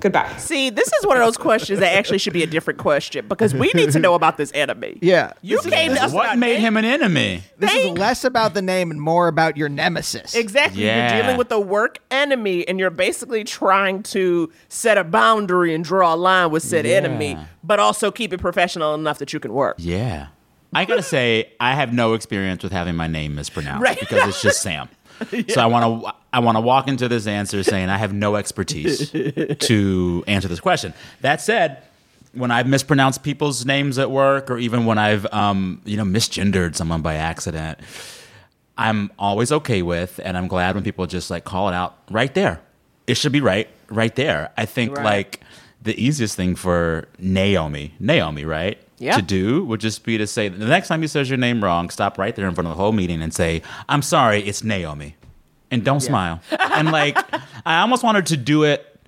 Goodbye. See, this is one of those questions that actually should be a different question because we need to know about this enemy. Yeah. You came to us What about made name- him an enemy? This is less about the name and more about your nemesis. Exactly. Yeah. You're dealing with a work enemy and you're basically trying to set a boundary and draw a line with said enemy, but also keep it professional enough that you can work. Yeah. I gotta say, I have no experience with having my name mispronounced Right. because it's just Sam. So I want to I want to walk into this answer saying I have no expertise to answer this question. That said, when I've mispronounced people's names at work, or even when I've um, you know misgendered someone by accident, I'm always okay with, and I'm glad when people just like call it out right there. It should be right, right there. I think Right. like the easiest thing for Naomi, Naomi, right? Yeah. To do would just be to say the next time he says your name wrong, stop right there in front of the whole meeting and say, "I'm sorry, it's Naomi," and don't smile. and like, I almost want her to do it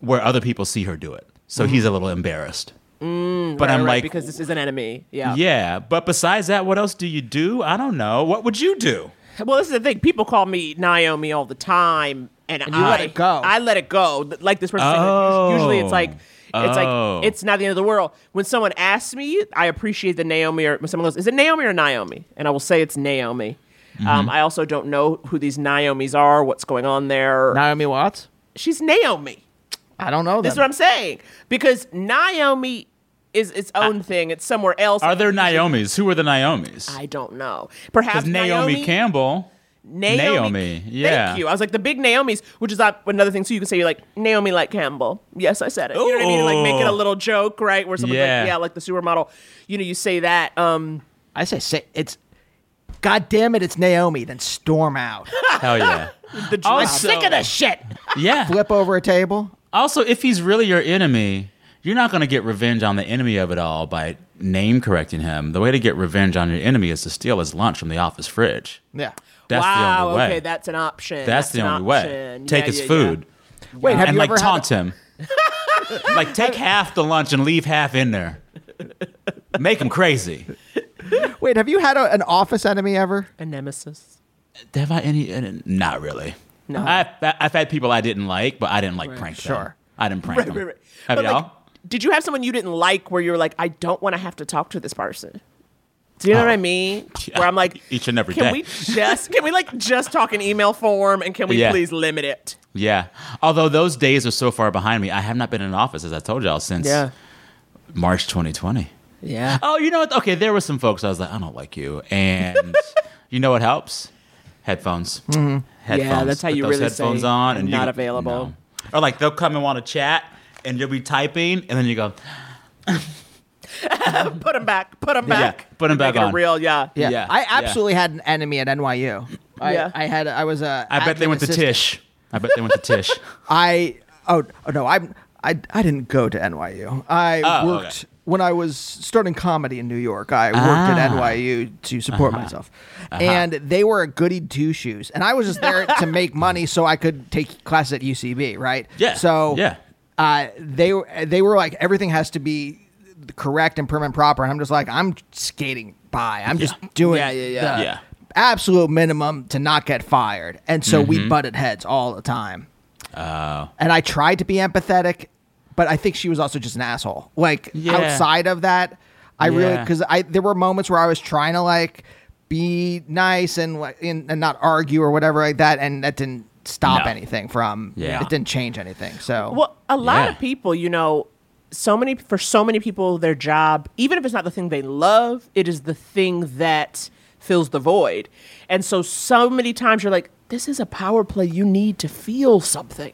where other people see her do it, so he's a little embarrassed. but Mm-hmm. Right, I'm right, like, because this is an enemy. Yeah. yeah. But besides that, what else do you do? I don't know. What would you do? Well, this is the thing. People call me Naomi all the time, and, you I let it go. I let it go. Like this person. Oh. Usually, it's like it's Oh. like it's not the end of the world. When someone asks me, I appreciate the Naomi. Or when someone goes, "Is it Naomi or Naomi?" and I will say it's Naomi. Mm-hmm. Um, I also don't know who these Naomis are. What's going on there? Naomi Watts? She's Naomi. I don't know. This is what I'm saying because Naomi is its own thing. It's somewhere else. Are there Naomis? Who are the Naomis? I don't know. Perhaps Because Naomi, Campbell. Naomi. Naomi, yeah. Thank you. I was like the big Naomi's, which is not another thing. So you can say you're like Naomi like Campbell. Yes, I said it. You know what I mean? Like make it a little joke, right? Where someone's Yeah. like, yeah, like the supermodel. You know, you say that. Um, I say, say it's. God damn it! It's Naomi. Then storm out. Hell yeah. the Also- I'm sick of this shit. Yeah. Flip over a table. Also, if he's really your enemy, you're not going to get revenge on the enemy of it all by name correcting him. The way to get revenge on your enemy is to steal his lunch from the office fridge. Yeah. That's wow. the only way. Okay, that's an option. That's, the an only way. Take Yeah, his yeah, yeah. food. Wait, have and you like ever had taunt him. like take half the lunch and leave half in there. Make him crazy. wait, have you had a, an office enemy ever? A nemesis. Have I any? any- Not really. No. I've, I've had people I didn't like, but I didn't like prank them. Sure. I didn't prank Right, them. right, right. Have But, y'all? like, did you have someone you didn't like where you were like, I don't want to have to talk to this person? Do you know Oh. what I oh. mean? Yeah. Where I'm like, Each and every can day. we just can we like just talk in email form and can we Yeah. please limit it? Yeah. Although those days are so far behind me, I have not been in an office, as I told y'all, since March 2020. Yeah. Oh, you know what? Okay, there were some folks I was like, I don't like you. And you know what helps? Headphones. Headphones. Yeah, that's how Put you really headphones say, on and not go- available." no. Or like they'll come and want to chat and you'll be typing and then you go, Put them back. Put them Yeah, put put 'em back Make it on. real. Yeah. Yeah. Yeah, I yeah. absolutely had an enemy at NYU. I, Yeah. I had. I was a. I bet they admin went to. Tisch. I bet they went to Tisch. I. Oh, oh no! I'm. I I didn't go to NYU. I Oh, worked okay. when I was starting comedy in New York. I worked Ah. at NYU to support Uh-huh. myself, and they were a goody two shoes. And I was just there to make money so I could take classes at UCB. Right? Yeah, So yeah. uh, they they were like everything has to be correct and prim and proper. And I'm just like I'm skating by. I'm just doing Yeah, yeah, yeah. the Yeah. absolute minimum to not get fired. And so Mm-hmm. we butted heads all the time. Oh. And I tried to be empathetic, but I think she was also just an asshole. Like Yeah. outside of that, I really because I there were moments where I was trying to like be nice and and, and not argue or whatever like that, and that didn't stop No. anything from. Yeah. it didn't change anything. So Well, a lot Yeah. of people, you know, so many for so many people, their job, even if it's not the thing they love, it is the thing that fills the void. And so, so many times you're like, "This is a power play. You need to feel something."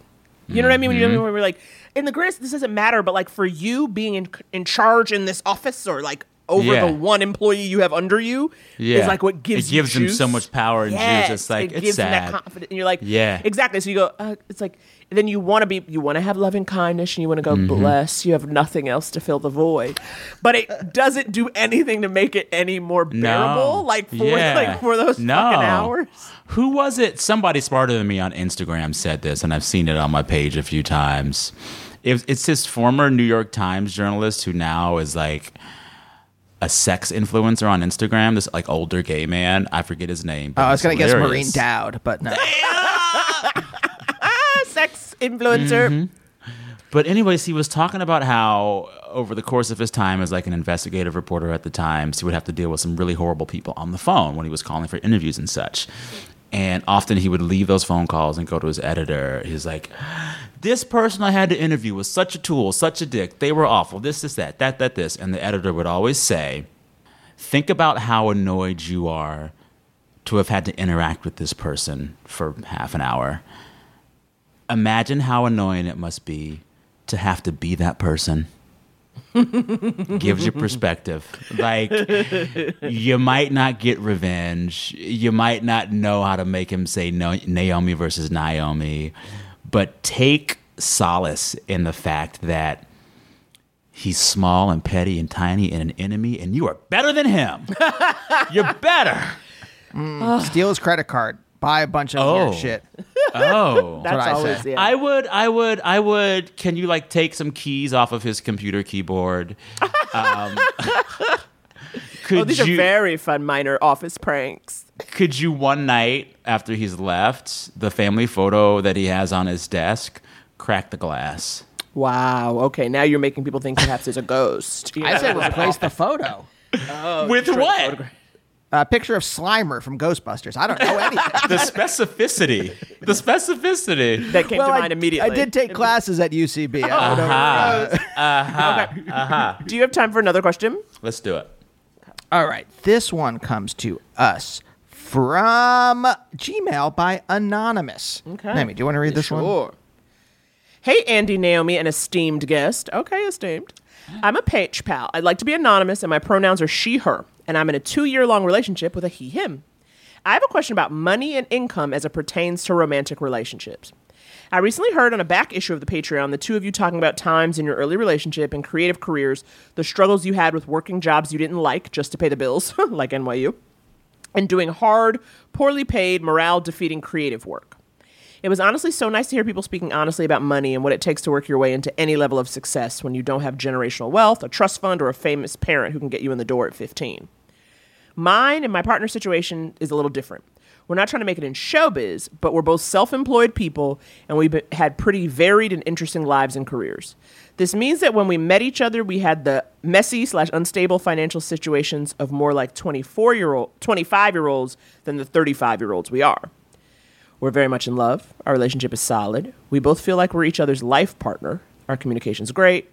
You know what I mean? When Mm-hmm. you're, when we're like, in the grand, this doesn't matter, but like for you being in in charge in this office or like over Yeah. the one employee you have under you Yeah. is like what gives It gives them so much power and juice. It's like, it it's gives them that confidence, and you're like, Yeah. exactly. So you go, uh, it's like, then you want to be, you want to have loving kindness, and you want to go, Mm-hmm. bless. You have nothing else to fill the void, but it doesn't do anything to make it any more bearable. Like for Yeah. like for those No. fucking hours. Who was it? Somebody smarter than me on Instagram said this, and I've seen it on my page a few times. It, it's this former New York Times journalist who now is like a sex influencer on Instagram. This like older gay man. I forget his name. but Oh, I was gonna guess Maureen. Dowd, but no. Sex influencer. Mm-hmm. But anyways, he was talking about how over the course of his time as like an investigative reporter at the Times, he would have to deal with some really horrible people on the phone when he was calling for interviews and such. And often he would leave those phone calls and go to his editor. He's like, "This person I had to interview was such a tool, such a dick. They were awful. This, this, that, that, that, this." And the editor would always say, "Think about how annoyed you are to have had to interact with this person for half an hour." imagine how annoying it must be to have to be that person. Gives you perspective. Like, you might not get revenge. You might not know how to make him say no, Naomi versus Naomi, but take solace in the fact that he's small and petty and tiny and an enemy, and you are better than him. You're better. Steal his credit card, buy a bunch of Oh. weird shit. Oh. That's what I always say. yeah. I would, I would, I would. Can you like take some keys off of his computer keyboard? Um, could oh, these you? are very fun minor office pranks. could you one night after he's left, the family photo that he has on his desk, crack the glass? Wow. Okay, now you're making people think perhaps there's a ghost. I said replace the photo. With what? A picture of Slimer from Ghostbusters. I don't know anything. The specificity. The specificity. that came well, to I, mind immediately. I did take classes at UCB. I don't know. Uh-huh. Do you have time for another question? Let's do it. All right. This one comes to us from Gmail by Anonymous. Okay. Naomi, do you want to read this one? Sure. Hey, Andy, Naomi, an esteemed guest. Okay, esteemed. I'm a page pal. I'd like to be anonymous, and my pronouns are she, her, and I'm in a two year long relationship with a he, him. I have a question about money and income as it pertains to romantic relationships. I recently heard on a back issue of the Patreon the two of you talking about times in your early relationship and creative careers, the struggles you had with working jobs you didn't like just to pay the bills, like NYU, and doing hard, poorly paid, morale defeating creative work. It was honestly so nice to hear people speaking honestly about money and what it takes to work your way into any level of success when you don't have generational wealth, a trust fund, or a famous parent who can get you in the door at 15. Mine and my partner's situation is a little different. We're not trying to make it in showbiz, but we're both self employed people and we've had pretty varied and interesting lives and careers. This means that when we met each other, we had the messy slash unstable financial situations of more like 24 year old, 25 year olds than the 35 year olds we are. We're very much in love. Our relationship is solid. We both feel like we're each other's life partner. Our communication's great.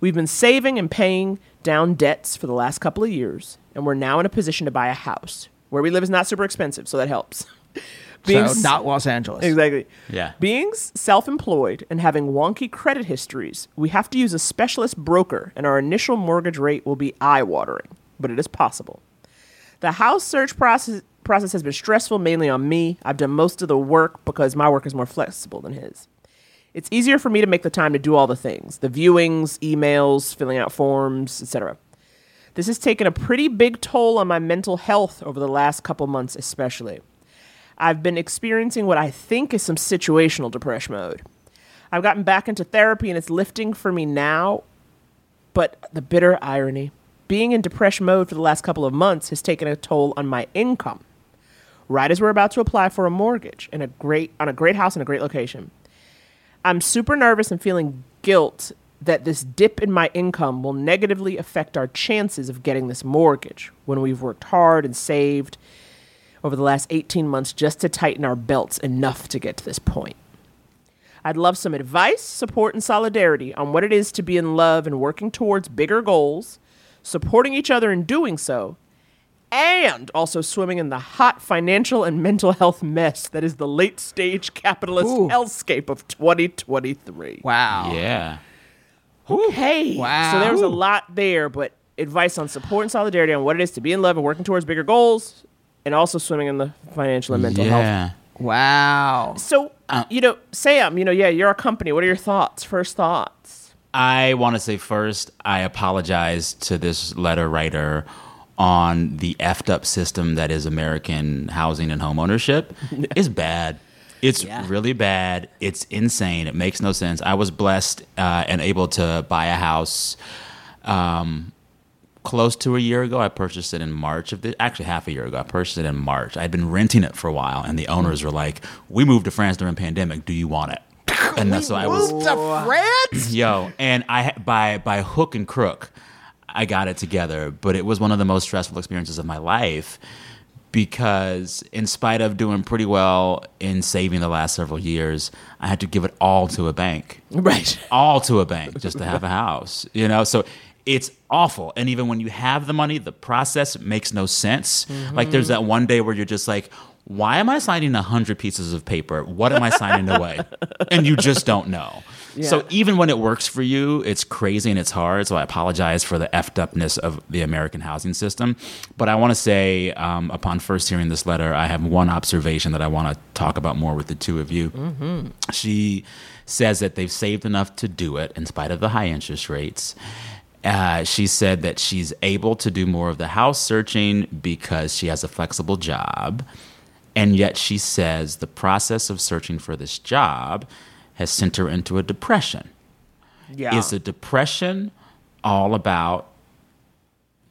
We've been saving and paying down debts for the last couple of years, and we're now in a position to buy a house. Where we live is not super expensive, so that helps. So, not Los Angeles. Exactly. Yeah. Being self employed and having wonky credit histories, we have to use a specialist broker, and our initial mortgage rate will be eye watering, but it is possible. The house search process, process has been stressful mainly on me. I've done most of the work because my work is more flexible than his. It's easier for me to make the time to do all the things the viewings, emails, filling out forms, etc. This has taken a pretty big toll on my mental health over the last couple months, especially. I've been experiencing what I think is some situational depression mode. I've gotten back into therapy and it's lifting for me now, but the bitter irony being in depression mode for the last couple of months has taken a toll on my income. Right as we're about to apply for a mortgage in a great on a great house in a great location. I'm super nervous and feeling guilt that this dip in my income will negatively affect our chances of getting this mortgage when we've worked hard and saved over the last 18 months just to tighten our belts enough to get to this point. I'd love some advice, support, and solidarity on what it is to be in love and working towards bigger goals, supporting each other in doing so, and also swimming in the hot financial and mental health mess that is the late stage capitalist Ooh. hellscape of 2023. Wow. Yeah. Okay. Wow. So there was a lot there, but advice on support and solidarity on what it is to be in love and working towards bigger goals, and also swimming in the financial and mental health. yeah. Wow. So, uh, you know, Sam, you know, yeah, you're a company. What are your thoughts? First thoughts? I want to say first, I apologize to this letter writer on the effed up system that is American housing and home ownership. It's bad. It's really bad. It's insane. It makes no sense. I was blessed uh, and able to buy a house um, close to a year ago. I purchased it in March of the actually half a year ago. I purchased it in March. I'd been renting it for a while, and the owners were like, "We moved to France during pandemic. Do you want it?" And that's so I was to France? yo, and I by by hook and crook, I got it together. But it was one of the most stressful experiences of my life because, in spite of doing pretty well in saving the last several years, I had to give it all to a bank, Right. all to a bank just to have a house. You know, so. It's awful. And even when you have the money, the process makes no sense. Like mm-hmm. there's that one day where you're just like, why am I signing 100 pieces of paper? What am I signing away? And you just don't know. So even when it works for you, it's crazy and it's hard. So I apologize for the effed upness of the American housing system. But I want to say, um, upon first hearing this letter, I have one observation that I want to talk about more with the two of you. She says that they've saved enough to do it in spite of the high interest rates. Uh, she said that she's able to do more of the house searching because she has a flexible job. And yet she says the process of searching for this job has sent her into a depression. Yeah. Is the depression all about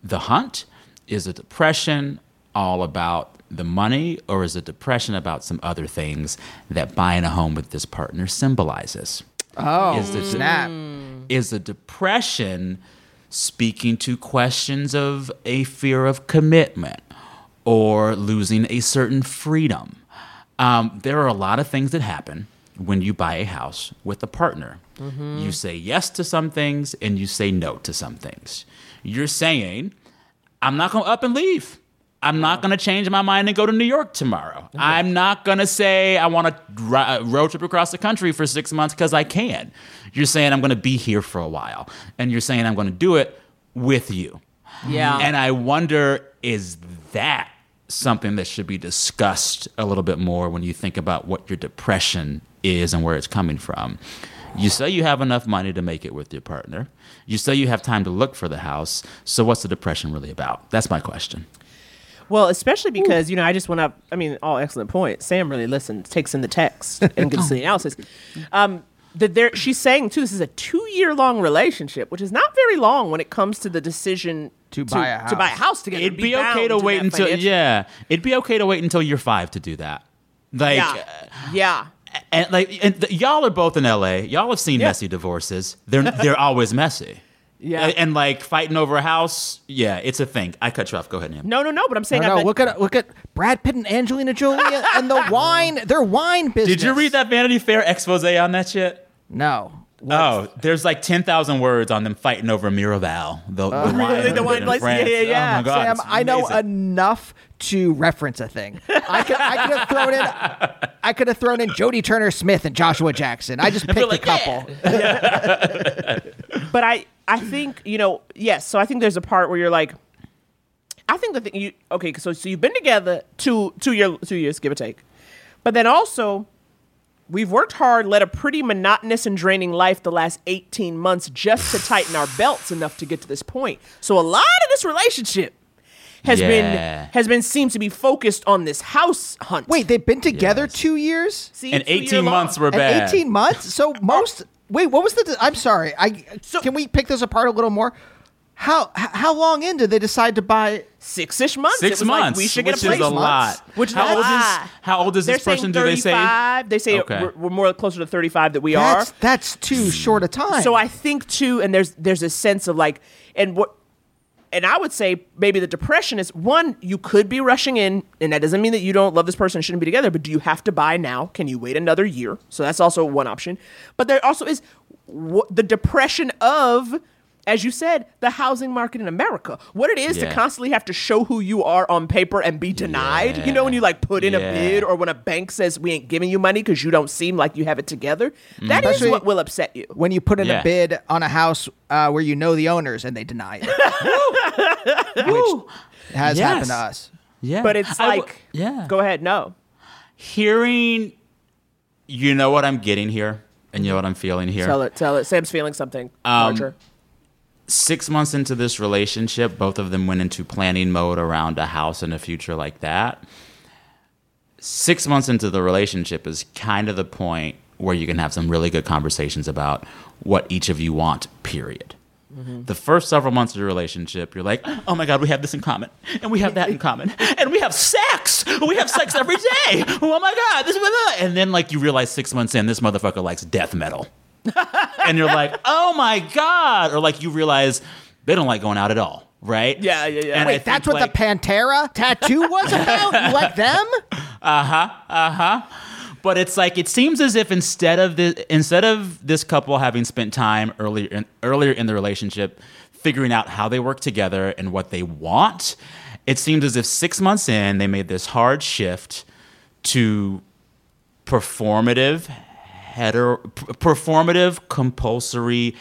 the hunt? Is the depression all about the money? Or is the depression about some other things that buying a home with this partner symbolizes? Oh, Is the de- snap. is the depression speaking to questions of a fear of commitment or losing a certain freedom? Um, there are a lot of things that happen when you buy a house with a partner. Mm-hmm. You say yes to some things and you say no to some things. You're saying, I'm not going to up and leave. I'm not going to change my mind and go to New York tomorrow. I'm not going to say I want to ri- uh, road trip across the country for six months because I can. You're saying I'm going to be here for a while. And you're saying I'm going to do it with you. Yeah. And I wonder is that something that should be discussed a little bit more when you think about what your depression is and where it's coming from? You say you have enough money to make it with your partner. You say you have time to look for the house. So what's the depression really about? That's my question. Well, especially because you know, I just went up. I mean, all excellent points. Sam really listens, takes in the text, and gets the analysis. Um, that there, she's saying too. This is a two-year-long relationship, which is not very long when it comes to the decision To buy a to buy a house. house together. It'd be, okay bound to wait that until financial- yeah. It'd be okay to wait until you're five to do that. Like, yeah, yeah. And like, and th- y'all are both in LA. Y'all have seen Yeah. messy divorces. They're they're always messy. Yeah. and, and, like fighting over a house. Yeah, it's a thing. I cut you off. Go ahead, Nam. No, no, no. But I'm saying, No, no, bet- look at look at Brad Pitt and Angelina Jolie and the wine. Their wine business. Did you read that Vanity Fair expose on that shit? No. Oh, there's like ten thousand words on them fighting over Miraval, the, the uh, wine, Really? The wine place? Yeah, yeah, yeah. Oh my god, Sam, I know enough to reference a thing. I could I could have thrown in I could have thrown in Jodie Turner Smith and Joshua Jackson. I just picked like, a couple. but I, I think you know, yes. So I think there's a part where you're like, I think the thing you okay. So so you've been together two two year two years, give or take, but then also we've worked hard, led a pretty monotonous and draining life the last 18 months just to tighten our belts enough to get to this point. So a lot of this relationship has Yeah. been has been seems to be focused on this house hunt. Wait, they've been together Yes. two years See, And two year 18 long. months were and bad. eighteen months. So most. Wait, what was the? I'm sorry. I can we pick this apart a little more? How how long in did they decide to buy? six-ish months. Six it was like, months, we should which get a place. is a lot. Which is how old is how old is They're this person? Do they say? 35. They say Okay. we're, we're more closer to 35 that we That's are. that's too short a time. So I think too, and there's there's a sense of like, and what, and I would say maybe the depression is one you could be rushing in, and that doesn't mean that you don't love this person and shouldn't be together. But do you have to buy now? Can you wait another year? So that's also one option. But there also is wh- the depression of. As you said, the housing market in America. What it is to constantly have to show who you are on paper and be denied. You know, when you like put in a bid or when a bank says we ain't giving you money because you don't seem like you have it together. That is Especially- what will upset you. when you put in Yeah. a bid on a house uh, where you know the owners and they deny it, which has Yes. happened to us. Yeah, But it's I w- like, yeah. go ahead, no. Hearing, you know what I'm getting here, and you know what I'm feeling here. Tell it, tell it. Sam's feeling something Um, larger. Six months into this relationship, both of them went into planning mode around a house and a future like that. Six months into the relationship is kind of the point where you can have some really good conversations about what each of you want, period. Mm-hmm. The first several months of your relationship, you're like, oh my God, we have this in common, and we have that in common, and we have sex. We have sex every day. Oh my God, this is and then like you realize six months in, this motherfucker likes death metal and you're like, oh my god, or like you realize they don't like going out at all, right? Yeah, yeah, yeah. And Wait, think, that's what like, the Pantera tattoo was about? You like them? Uh huh, uh huh. But it's like it seems as if instead of the instead of this couple having spent time earlier in, earlier in the relationship figuring out how they work together and what they want, it seems as if six months in they made this hard shift to performative hetero performative compulsory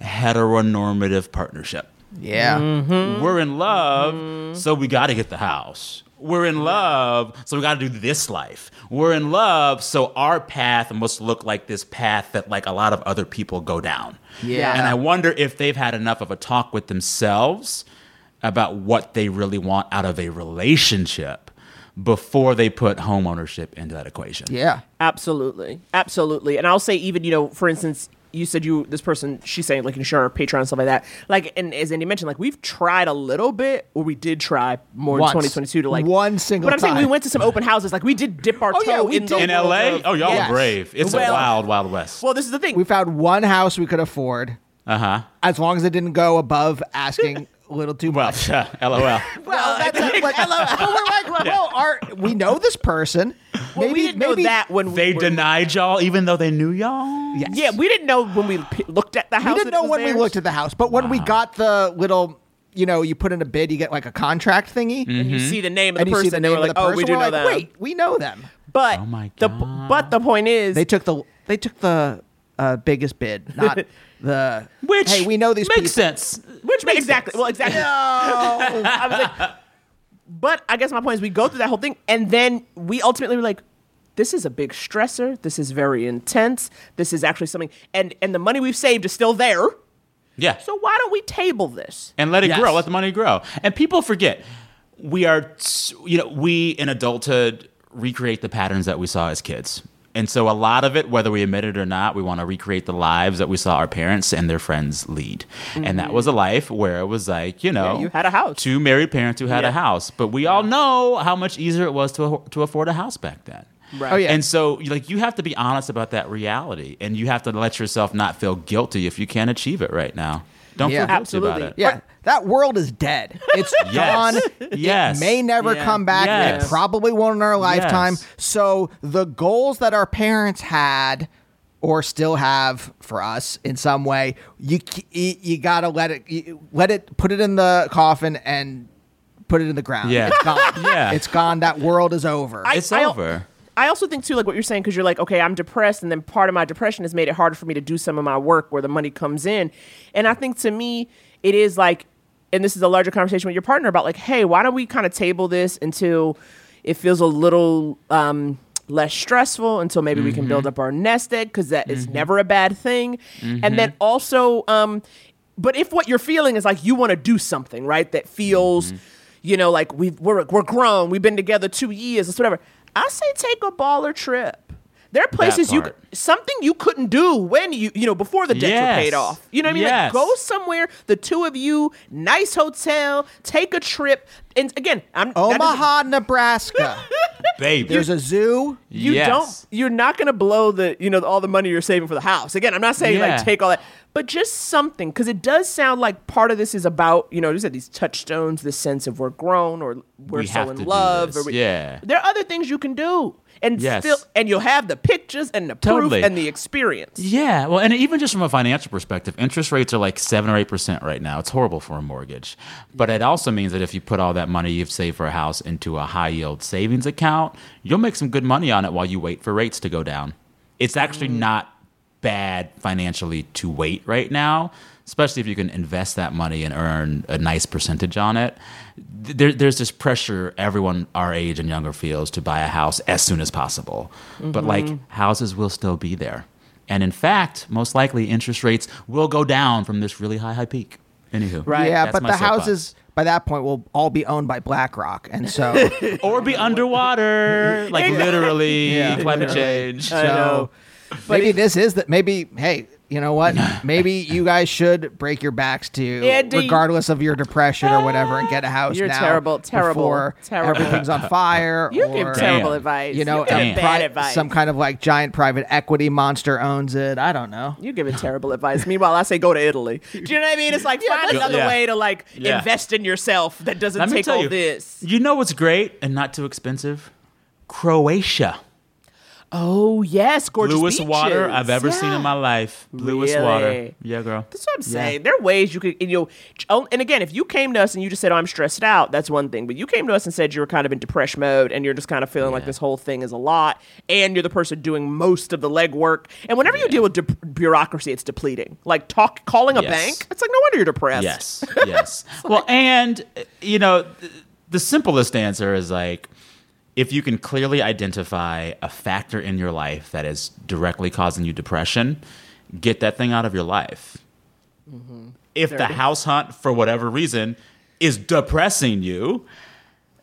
heteronormative partnership. Yeah. Mm-hmm. We're in love, mm-hmm. so we got to get the house. We're in love, so we got to do this life. We're in love, so our path must look like this path that like a lot of other people go down. Yeah. And I wonder if they've had enough of a talk with themselves about what they really want out of a relationship before they put home ownership into that equation. Yeah. Absolutely, absolutely. And I'll say, even you know, for instance, you said you this person, she's saying like you can share Patreon stuff like that. Like, and as Andy mentioned, like we've tried a little bit, or we did try more Once. in 2022 to like One single But I'm saying we went to some open houses. Like we did dip our Oh, toe yeah, we in the did. In LA? of- Oh, y'all Yes. are brave. It's Well- a wild, wild west. Well, this is the thing. We found one house we could afford Uh huh. as long as it didn't go above asking a little too Well, much. LOL. Well, that's a, like, but we're like, well, our, we know this person. well, maybe we didn't maybe know that when They we were, denied y'all even though they knew y'all? Yes. Yeah, we didn't know when we p- looked at the house. We didn't know was when we looked at the house, but when we got the little, you know, you put in a bid, you get like a contract thingy, And you see the name of and the you person, see the and name we're of like, the oh, we do know like, them. Wait, we know them. But Oh my the God. but the point is, They took the they took the uh, biggest bid, not the. Which hey, we know these makes people. sense. which makes exactly well exactly. I was like, but I guess my point is, we go through that whole thing, and then we ultimately were like, this is a big stressor. This is very intense. This is actually something, and and the money we've saved is still there. Yeah. So why don't we table this? and let it Yes. grow. Let the money grow. And people forget we are, t- you know, we in adulthood recreate the patterns that we saw as kids. And so a lot of it, whether we admit it or not, we want to recreate the lives that we saw our parents and their friends lead. And that was a life where it was like, you know, Mm-hmm. you had a house. two married parents who had Yeah. a house. But we all know how much easier it was to to afford a house back then. Right. Oh, yeah. And so, like, you have to be honest about that reality, and you have to let yourself not feel guilty if you can't achieve it right now. Don't Yeah. feel guilty Absolutely. about it. Yeah, that world is dead. It's Yes. gone. Yes. It may never Yeah. come back. Yes. It probably won't in our lifetime. Yes. So the goals that our parents had or still have for us in some way, you c- you, you got to let it you, let it put it in the coffin and put it in the ground. Yeah. It's gone. Yeah. It's gone. That world is over. I- It's I- over. I also think too, like what you're saying, because you're like, okay, I'm depressed, and then part of my depression has made it harder for me to do some of my work where the money comes in. And I think to me, it is like, and this is a larger conversation with your partner about like, hey, why don't we kind of table this until it feels a little um, less stressful until maybe we can build up our nest egg because that is never a bad thing. And then also, um, but if what you're feeling is like you want to do something, right, that feels, you know, like we've, we're, we're grown, we've been together two years, it's whatever, I say take a baller trip. There are places you could, something you couldn't do when you you know before the debts Yes. were paid off. You know what I mean? Yes. Like go somewhere, the two of you, nice hotel, take a trip. And again, I'm Omaha, Nebraska. Baby. There's a zoo. you Yes. don't you're not going to blow the you know all the money you're saving for the house again i'm not saying Yeah. like take all that but just something because it does sound like part of this is about you know you said these touchstones this sense of we're grown or we're We so in love or we, Yeah. there are other things you can do and Yes. still and you'll have the pictures and the Totally. proof and the experience Yeah, well, and even just from a financial perspective, interest rates are like seven or eight percent right now. It's horrible for a mortgage, but it also means that if you put all that money you've saved for a house into a high yield savings account, you'll make some good money on it while you wait for rates to go down. It's actually mm. not bad financially to wait right now, especially if you can invest that money and earn a nice percentage on it. Th- There, there's this pressure everyone our age and younger feels to buy a house as soon as possible. But like houses will still be there. And in fact, most likely interest rates will go down from this really high, high peak. Anywho. Right. Yeah, but the soapbox. houses by that point will all be owned by BlackRock, and so Or be underwater, like literally Yeah. climate change. so know. maybe this is that. Maybe hey, you know what? Maybe you guys should break your backs to, Andy. regardless of your depression or whatever, and get a house. You're now terrible, terrible, before terrible. Everything's on fire. you or, give terrible Damn. advice You know, you give a bad advice some kind of like giant private equity monster owns it. I don't know. You're giving terrible advice. Meanwhile, I say go to Italy. Do you know what I mean? It's like find another Yeah. way to like Yeah. invest in yourself that doesn't Let take all you, this. You know what's great and not too expensive? Croatia. Oh yes, gorgeous Bluest beaches. water I've ever seen in my life. Bluest Really? water. Yeah, girl. That's what I'm saying. There are ways you could, and, you know, oh, and again, if you came to us and you just said, "Oh, I'm stressed out," that's one thing. But you came to us and said you were kind of in depression mode, and you're just kind of feeling like this whole thing is a lot, and you're the person doing most of the legwork. And whenever you deal with de- bureaucracy, it's depleting. Like talk, calling a Yes. bank, it's like no wonder you're depressed. Yes, yes. well, and you know, th- the simplest answer is like if you can clearly identify a factor in your life that is directly causing you depression, get that thing out of your life. Mm-hmm. If the house hunt, for whatever reason, is depressing you,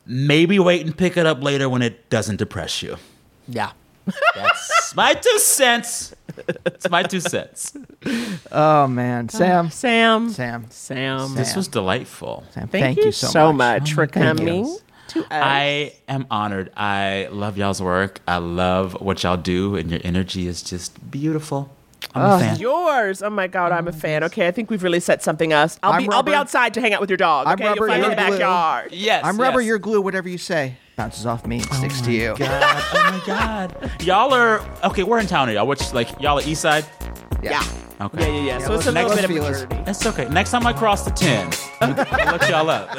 maybe wait and pick it up later when it doesn't depress you. yeah. That's my two cents. It's my two cents. Oh man, uh, Sam, Sam, Sam, Sam. This was delightful. Sam. Thank, Thank, you, you so, much. much, for Thank you. coming to us. I am honored. I love y'all's work. I love what y'all do, and your energy is just beautiful. I'm a fan. Yours. Oh my god, I'm a fan. Okay, I think we've really set something else. I'll I'm be I'll be outside to hang out with your dog. I'm rubber, you'll find me in the you're glue. Yes, I'm rubber, yes. you're glue. Whatever you say bounces off me, and sticks to you. God, oh my god. Y'all are okay. We're in town. Are y'all? Which like y'all are East Side? Yeah. Okay. Yeah, yeah, yeah. so let's- it's a little bit of feel a us. journey. That's okay. Next time I cross the ten, I'll look y'all up.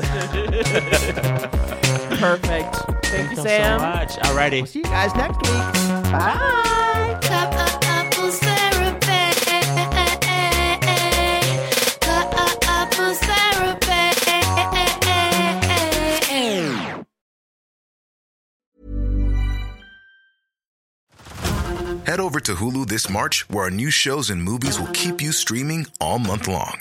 Perfect. Thank you, Thank y'all Sam. so much. Alrighty. See you guys next week. Bye. Couples therapy. Couples therapy. Head over to Hulu this March, where our new shows and movies will keep you streaming all month long.